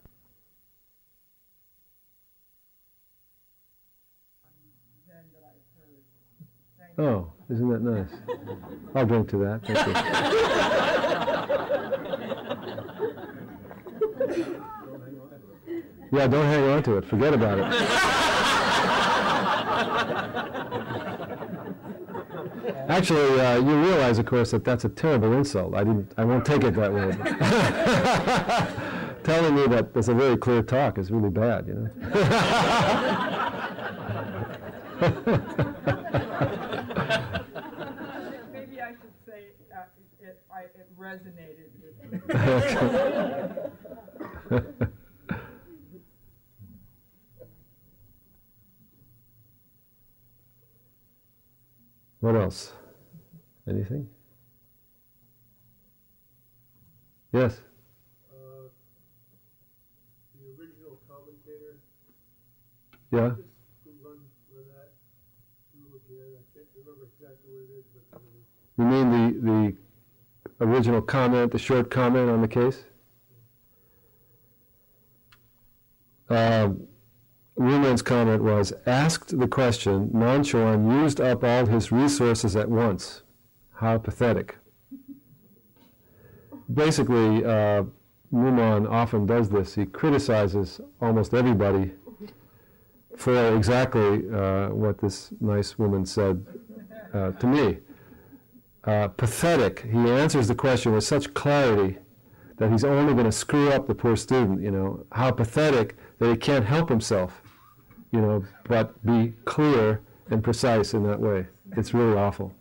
Oh, isn't that nice? I'll drink to that. Thank you. Yeah, don't hang on to it. Forget about it. Actually, uh, you realize, of course, that that's a terrible insult. I didn't. I won't take it that way. Telling me that there's a very clear talk is really bad, you know. resonated what else? Anything? Yes. Uh, the original commentator. Yeah. Run, run that through again. I can't remember exactly what it is, but. You mean the the original comment, the short comment on the case? Uh, comment was asked the question, Nanchuan used up all his resources at once. How pathetic. Basically, uh, often does this. He criticizes almost everybody for exactly uh, what this nice woman said uh, to me uh, pathetic. He answers the question with such clarity that he's only going to screw up the poor student. You know how pathetic that he can't help himself. You know, but be clear and precise in that way. It's really awful.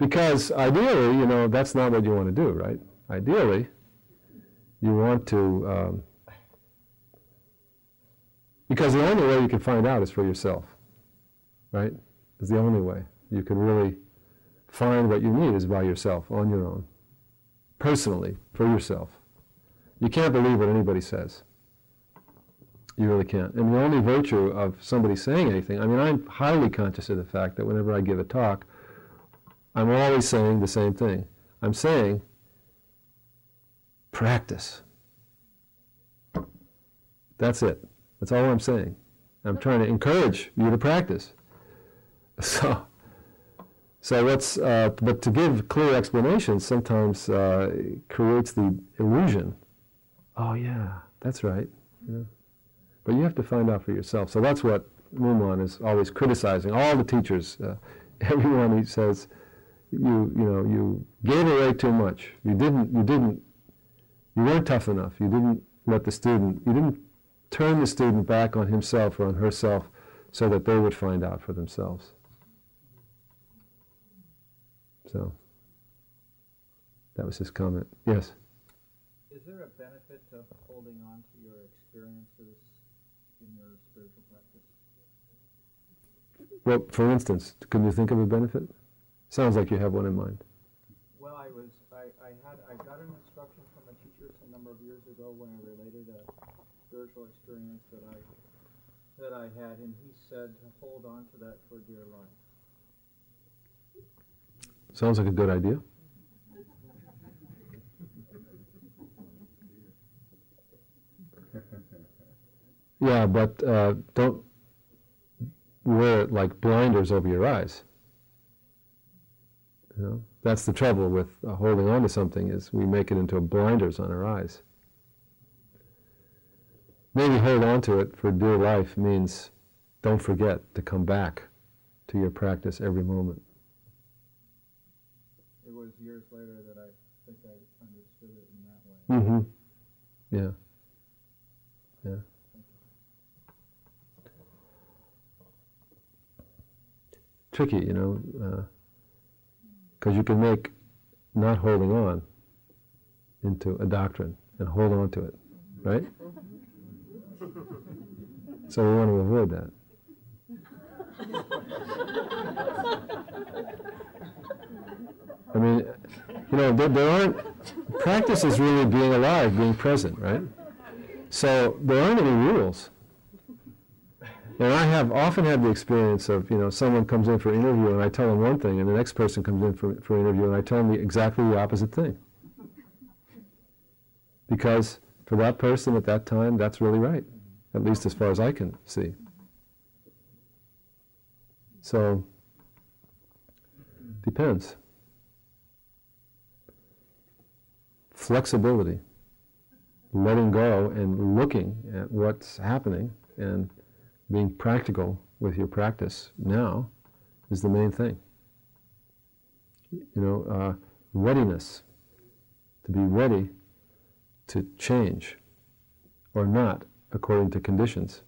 because ideally, you know, that's not what you want to do, right? Ideally, you want to. Um, because the only way you can find out is for yourself, right? is the only way. You can really find what you need is by yourself, on your own, personally, for yourself. You can't believe what anybody says. You really can't. And the only virtue of somebody saying anything, I mean, I'm highly conscious of the fact that whenever I give a talk, I'm always saying the same thing. I'm saying, practice. That's it. That's all I'm saying. I'm trying to encourage you to practice. So, so let's, uh, but to give clear explanations sometimes uh, creates the illusion. Oh yeah, that's right. Yeah. But you have to find out for yourself. So that's what Mumon is always criticizing. All the teachers, uh, everyone he says, you you know you gave away too much. You didn't you didn't you weren't tough enough. You didn't let the student you didn't turn the student back on himself or on herself so that they would find out for themselves. So that was his comment. Yes. Is there a benefit to holding on to your experiences in your spiritual practice? Well, for instance, can you think of a benefit? Sounds like you have one in mind. Well, I was, I, I had, I got an instruction from a teacher some number of years ago when I related a spiritual experience that I, that I had, and he said to hold on to that for dear life. Sounds like a good idea. Yeah, but uh, don't wear it like blinders over your eyes. You know, that's the trouble with uh, holding on to something is we make it into blinders on our eyes. Maybe hold on to it for dear life means don't forget to come back to your practice every moment. It was years later that I think I understood it in that way. Mm-hmm. Yeah. Tricky, you know, uh, because you can make not holding on into a doctrine and hold on to it, right? So we want to avoid that. I mean, you know, there, there aren't, practice is really being alive, being present, right? So there aren't any rules. And I have often had the experience of, you know, someone comes in for an interview and I tell them one thing, and the next person comes in for, for an interview and I tell them the, exactly the opposite thing. Because for that person at that time, that's really right, at least as far as I can see. So, depends. Flexibility, letting go and looking at what's happening and being practical with your practice now is the main thing. You know, uh, readiness, to be ready to change or not according to conditions.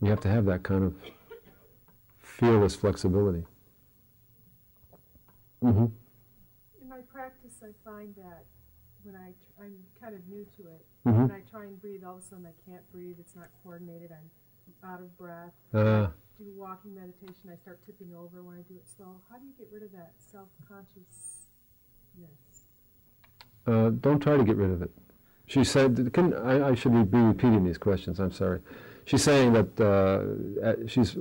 We have to have that kind of fearless flexibility. Mm-hmm. In my practice, I find that when I tr- I'm kind of new to it, Mhm. when I try and breathe, all of a sudden I can't breathe. It's not coordinated. I'm out of breath. Uh, Do walking meditation. I start tipping over when I do it slow. How do you get rid of that self-consciousness? uh, don't try to get rid of it. She said, can, I, I should be repeating these questions, I'm sorry. She's saying that uh, uh, she's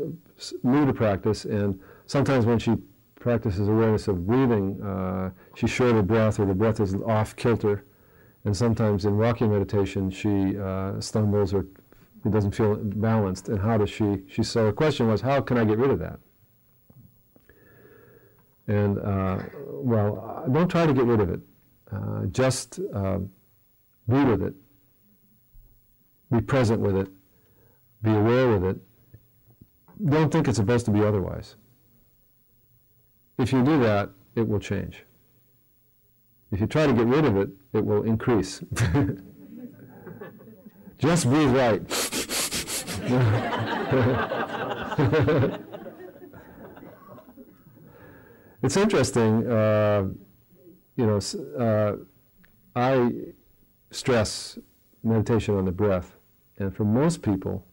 new to practice, and sometimes when she practices awareness of breathing, uh, she's short of breath or the breath is off kilter. And sometimes in walking meditation, she uh, stumbles or it doesn't feel balanced. And how does she? She so her question was, how can I get rid of that? And uh, well, uh, don't try to get rid of it. Uh, just uh, be with it. Be present with it. Be aware with it. Don't think it's supposed to be otherwise. If you do that, it will change. If you try to get rid of it, it will increase. Just breathe right. it's interesting, uh, you know, uh, I stress meditation on the breath, and for most people,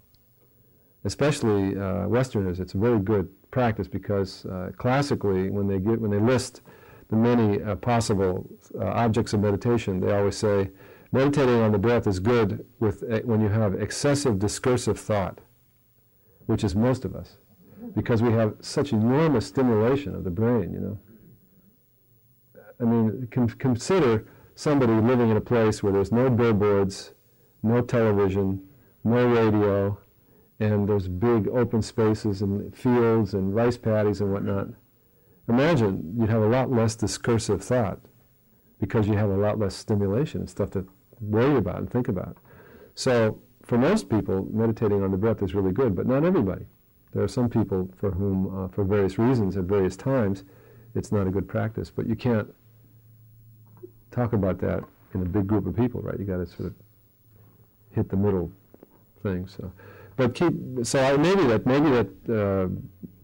especially uh, Westerners, it's a very good practice because uh, classically, when they get when they list the many uh, possible uh, objects of meditation, they always say meditating on the breath is good with uh, when you have excessive discursive thought, which is most of us, because we have such enormous stimulation of the brain. You know. I mean, con- consider somebody living in a place where there's no billboards, no television, no radio, and there's big open spaces and fields and rice paddies and whatnot. Imagine you'd have a lot less discursive thought because you have a lot less stimulation and stuff to worry about and think about. So, for most people, meditating on the breath is really good, but not everybody. There are some people for whom, uh, for various reasons, at various times, it's not a good practice. But you can't talk about that in a big group of people, right? You got to sort of hit the middle thing. So, but keep. So I, maybe that maybe that uh,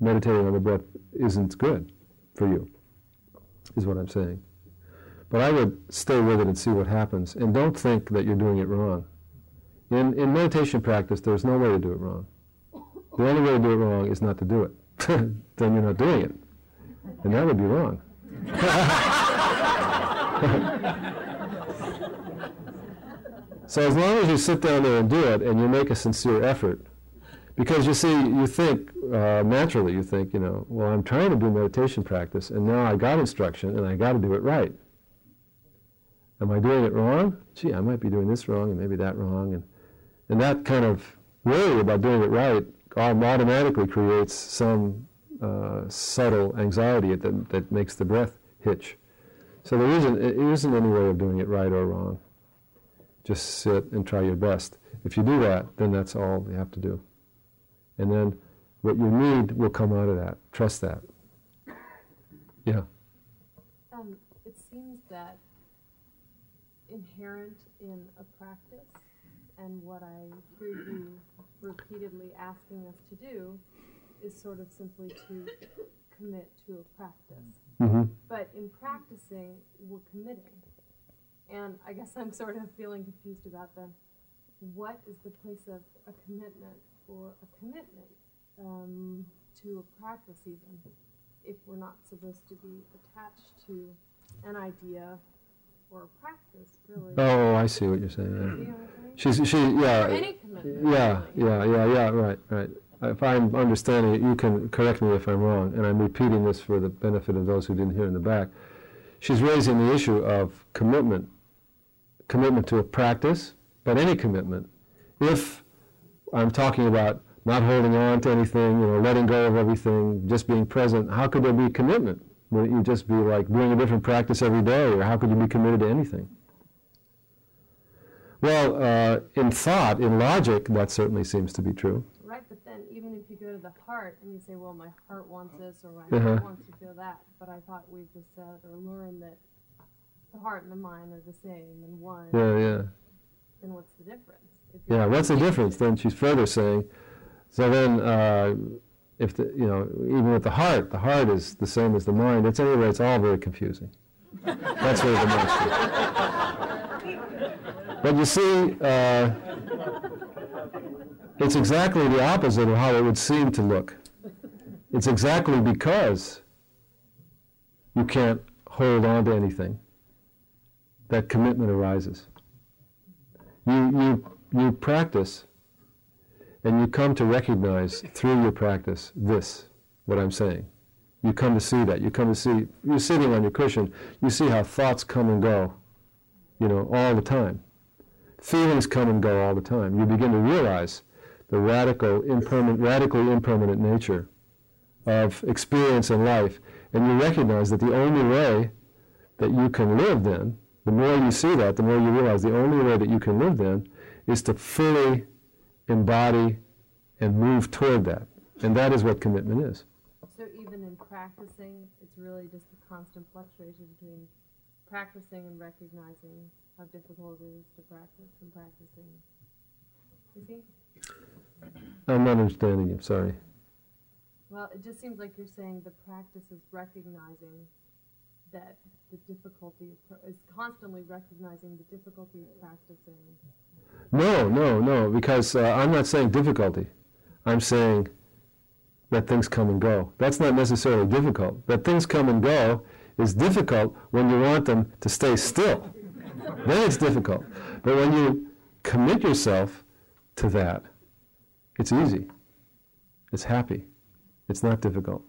meditating on the breath isn't good for you, is what I'm saying. But I would stay with it and see what happens. And don't think that you're doing it wrong. In, in meditation practice, there's no way to do it wrong. The only way to do it wrong is not to do it. then you're not doing it. And that would be wrong. so as long as you sit down there and do it and you make a sincere effort, because you see, you think uh, naturally, you think, you know, well, I'm trying to do meditation practice, and now I got instruction, and I got to do it right. Am I doing it wrong? Gee, I might be doing this wrong, and maybe that wrong, and and that kind of worry about doing it right automatically creates some uh, subtle anxiety that, that makes the breath hitch. So there isn't, it isn't any way of doing it right or wrong. Just sit and try your best. If you do that, then that's all you have to do. And then what you need will come out of that. Trust that. Yeah. Um, it seems that inherent in a practice and what I hear you repeatedly asking us to do is sort of simply to commit to a practice. Mm-hmm. But in practicing, we're committing. And I guess I'm sort of feeling confused about then what is the place of a commitment or a commitment um, to a practice, even if we're not supposed to be attached to an idea or practice, really. Oh, I see what you're saying. Yeah. know what I'm saying? She's she yeah yeah yeah yeah yeah right right. If I'm understanding it, you can correct me if I'm wrong, and I'm repeating this for the benefit of those who didn't hear in the back. She's raising the issue of commitment, commitment to a practice, but any commitment. If I'm talking about not holding on to anything, you know, letting go of everything, just being present, how could there be commitment? Wouldn't you just be like doing a different practice every day, or how could you be committed to anything? Well, uh, in thought, in logic, that certainly seems to be true. Right, but then even if you go to the heart and you say, well, my heart wants this or my Uh-huh. heart wants to feel that, but I thought we just said or learned that the heart and the mind are the same and one, Yeah, yeah. then what's the difference? Yeah, what's the difference? Then she's further saying, so then, uh, if the, you know, even with the heart, the heart is the same as the mind. It's anyway, it's all very confusing. That's where the master. But you see, uh, it's exactly the opposite of how it would seem to look. It's exactly because you can't hold on to anything that commitment arises. You, you, you practice and you come to recognize through your practice this, what I'm saying. You come to see that. You come to see, you're sitting on your cushion, you see how thoughts come and go, you know, all the time. Feelings come and go all the time. You begin to realize the radical, impermanent, radically impermanent nature of experience and life. And you recognize that the only way that you can live then, the more you see that, the more you realize the only way that you can live then is to fully embody and move toward that. And that is what commitment is. So even in practicing, it's really just a constant fluctuation between practicing and recognizing how difficult it is to practice and practicing. You see? I'm not understanding you, sorry. Well, it just seems like you're saying the practice is recognizing that the difficulty of is constantly recognizing the difficulty of practicing. No, no, no, because uh, I'm not saying difficulty. I'm saying that things come and go. That's not necessarily difficult. That things come and go is difficult when you want them to stay still. then it's difficult. But when you commit yourself to that, it's easy. It's happy. It's not difficult.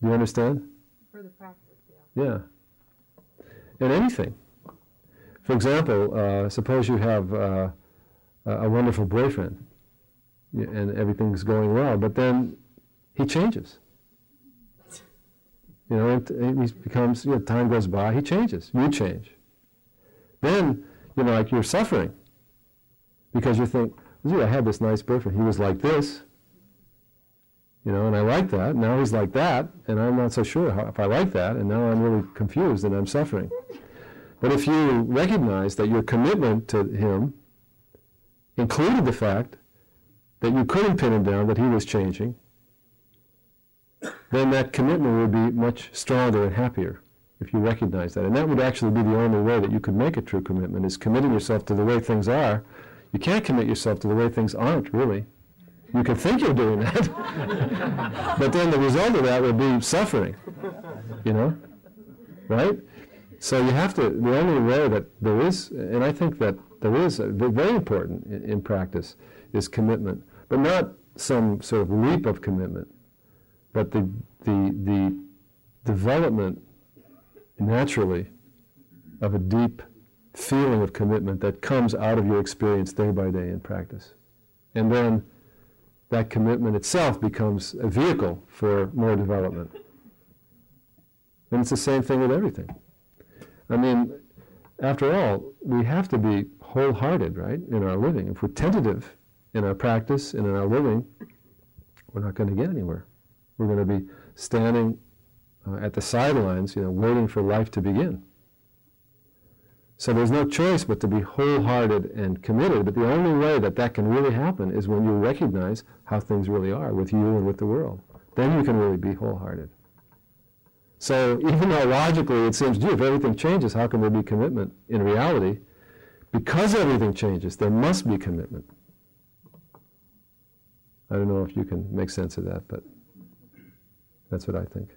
Do you understand? For the practice, yeah. Yeah. In anything. For example, uh, suppose you have uh, a wonderful boyfriend and everything's going well, but then he changes. You know, it, it he becomes, you know, time goes by, he changes, you change. Then, you know, like you're suffering because you think, gee, I had this nice boyfriend, he was like this, you know, and I like that. Now he's like that, and I'm not so sure how, if I like that, and now I'm really confused and I'm suffering. But if you recognize that your commitment to him included the fact that you couldn't pin him down, that he was changing, then that commitment would be much stronger and happier if you recognize that. And that would actually be the only way that you could make a true commitment is committing yourself to the way things are. You can't commit yourself to the way things aren't, really. You can think you're doing that. but then the result of that would be suffering. You know? Right? So you have to, the only way that there is, and I think that there is, very important in, in practice, is commitment. But not some sort of leap of commitment, but the, the, the development naturally of a deep feeling of commitment that comes out of your experience day by day in practice. And then that commitment itself becomes a vehicle for more development. And it's the same thing with everything. I mean, after all, we have to be wholehearted, right, in our living. If we're tentative in our practice and in our living, we're not going to get anywhere. We're going to be standing uh, at the sidelines, you know, waiting for life to begin. So there's no choice but to be wholehearted and committed. But the only way that that can really happen is when you recognize how things really are with you and with the world. Then you can really be wholehearted. So even though logically it seems, gee, if everything changes, how can there be commitment? In reality, because everything changes, there must be commitment. I don't know if you can make sense of that, but that's what I think.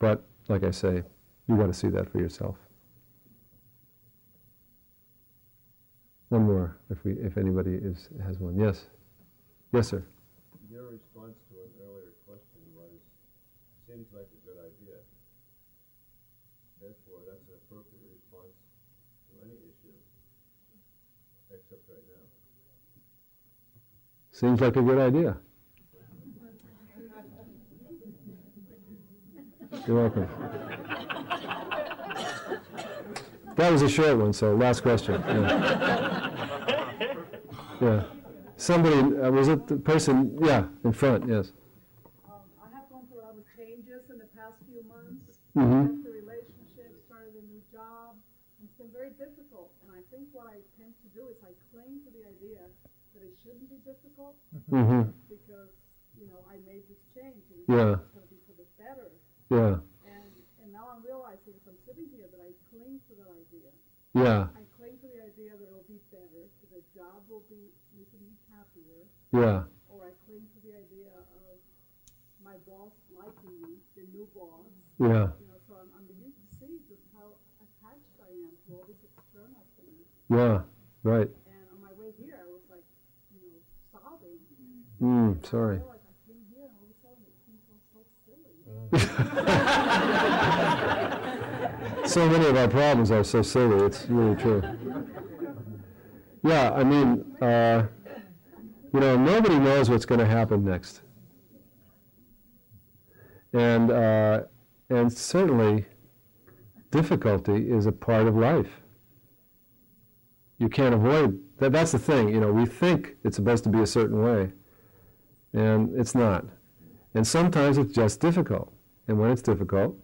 But like I say, you got to see that for yourself. One more, if we, if anybody is has one. Yes, yes, sir. Your response to an earlier question was, seems like a good idea. Therefore, that's an appropriate response to any issue, except right now. Seems like a good idea. You're welcome. That was a short one, so last question. Yeah. Yeah. Somebody, uh, was it the person? Yeah, in front, yes. Um, I have gone through a lot of changes in the past few months. Mm-hmm. Left the relationship, started a new job, and it's been very difficult. And I think what I tend to do is I cling to the idea that it shouldn't be difficult Mm-hmm. because, you know, I made this change and Yeah. it's going to be for the better. Yeah, And, and now I'm realizing as I'm sitting here that I cling to that idea. yeah, I cling to the idea that it'll be better, that the job will be making me happier, yeah, or I cling to the idea of my boss liking me, the new boss. yeah, You know, so I'm, I'm beginning to see just how attached I am to all these external things. yeah, right. And on my way here, I was like, you know, sobbing. Mm, sorry. I realized I came here and all of a sudden it seems so silly. so many of our problems are so silly. It's really true. Yeah, I mean, uh, you know, nobody knows what's going to happen next, and uh, and certainly, difficulty is a part of life. You can't avoid that. That's the thing. You know, we think it's supposed to be a certain way, and it's not. And sometimes it's just difficult. And when it's difficult,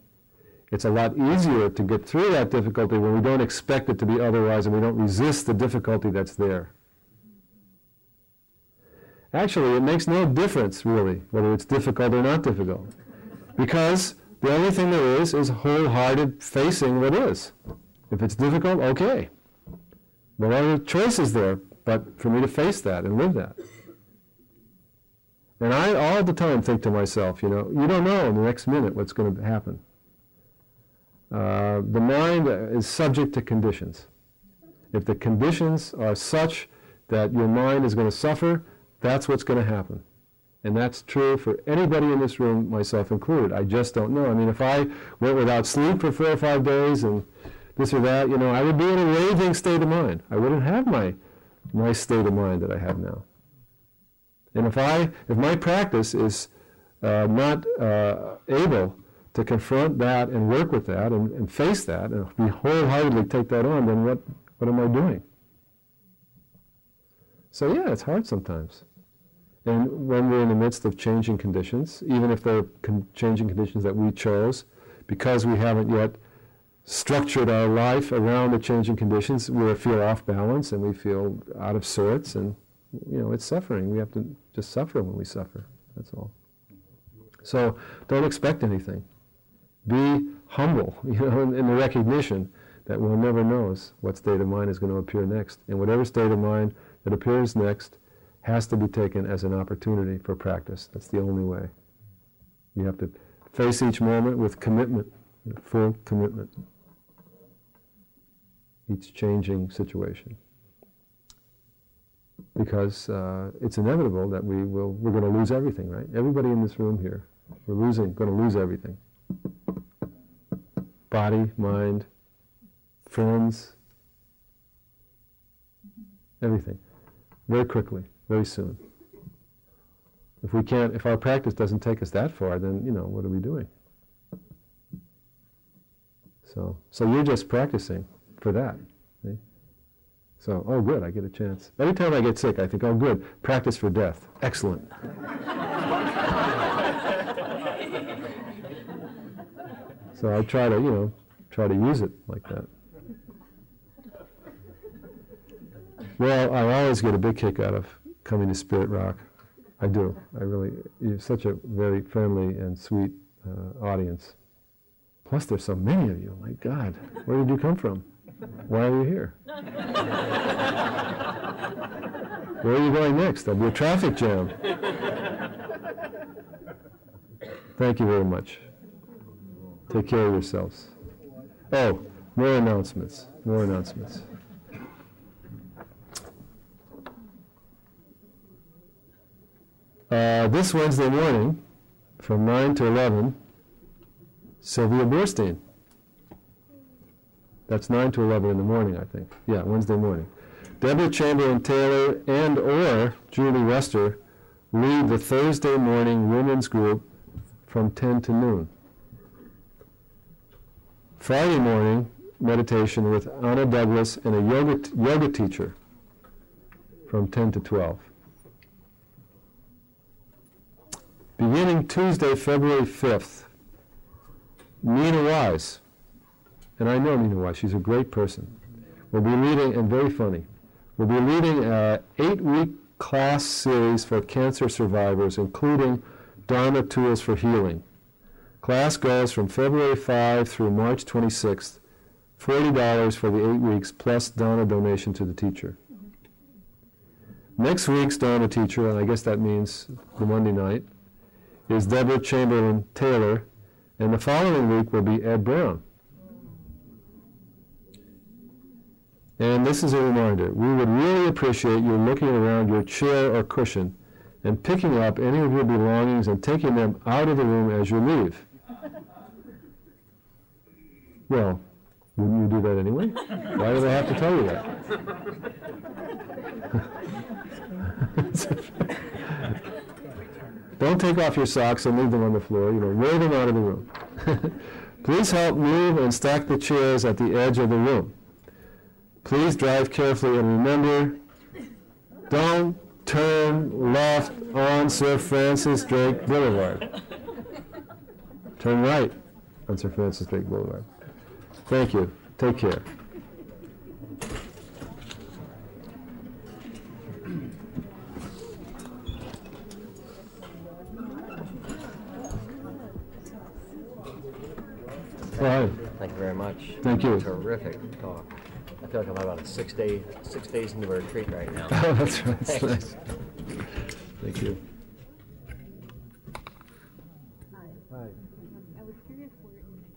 it's a lot easier to get through that difficulty when we don't expect it to be otherwise and we don't resist the difficulty that's there. Actually, it makes no difference, really, whether it's difficult or not difficult. Because the only thing there is is wholehearted facing what is. If it's difficult, okay. No other choice is there but for me to face that and live that. And I all the time think to myself, you know, you don't know in the next minute what's going to happen. Uh, the mind is subject to conditions. If the conditions are such that your mind is going to suffer, that's what's going to happen. And that's true for anybody in this room, myself included. I just don't know. I mean, if I went without sleep for four or five days and this or that, you know, I would be in a raging state of mind. I wouldn't have my nice state of mind that I have now. And if I, if my practice is uh, not uh, able to confront that and work with that and, and face that and we wholeheartedly take that on, then what, what am I doing? So yeah, it's hard sometimes. And when we're in the midst of changing conditions, even if they're con- changing conditions that we chose, because we haven't yet structured our life around the changing conditions, we feel off balance and we feel out of sorts, and you know it's suffering. We have to just suffer when we suffer. That's all. So don't expect anything. Be humble, you know, in, in the recognition that one never knows what state of mind is going to appear next. And whatever state of mind that appears next has to be taken as an opportunity for practice. That's the only way. You have to face each moment with commitment, full commitment. Each changing situation. Because uh, it's inevitable that we will, we're going to lose everything, right? Everybody in this room here, we're losing, going to lose everything. Body, mind, friends, everything. Very quickly, very soon. If we can't, if our practice doesn't take us that far, then, you know, what are we doing? So, so you're just practicing for that. See? So, oh, good, I get a chance. Every time I get sick, I think, oh, good, practice for death. Excellent. So I try to, you know, try to use it like that. Well, I always get a big kick out of coming to Spirit Rock. I do. I really, you're such a very friendly and sweet uh, audience. Plus, there's so many of you. My God, where did you come from? Why are you here? where are you going next? There'll be a traffic jam. Thank you very much. Take care of yourselves. Oh, more announcements. More announcements. Uh, this Wednesday morning, from 9 to 11, Sylvia Boorstein. That's 9 to 11 in the morning, I think. Yeah, Wednesday morning. Deborah Chamberlain Taylor and or Julie Wester lead the Thursday morning women's group from 10 to noon. Friday morning, meditation with Anna Douglas and a yoga, t- yoga teacher from 10 to 12. Beginning Tuesday, February 5th, Nina Wise, and I know Nina Wise, she's a great person, will be leading, and very funny, will be leading an eight-week class series for cancer survivors, including Dharma Tools for Healing. Class goes from February 5 through March 26th, $40 for the eight weeks, plus Dharma donation to the teacher. Next week's Dharma teacher, and I guess that means the Monday night, is Deborah Chamberlain Taylor, and the following week will be Ed Brown. And this is a reminder we would really appreciate you looking around your chair or cushion and picking up any of your belongings and taking them out of the room as you leave. Well, wouldn't you do that anyway? Why do they have to tell you that? Don't take off your socks and leave them on the floor. You know, roll them out of the room. Please help move and stack the chairs at the edge of the room. Please drive carefully and remember, don't turn left on Sir Francis Drake Boulevard. Turn right on Sir Francis Drake Boulevard. Thank you. Take care. Right. Thank you very much. Thank you. Terrific talk. I feel like I'm about a six day, six days into a retreat right now. Oh, that's right. That's nice. Thank you. Hi. Hi. I was curious where in the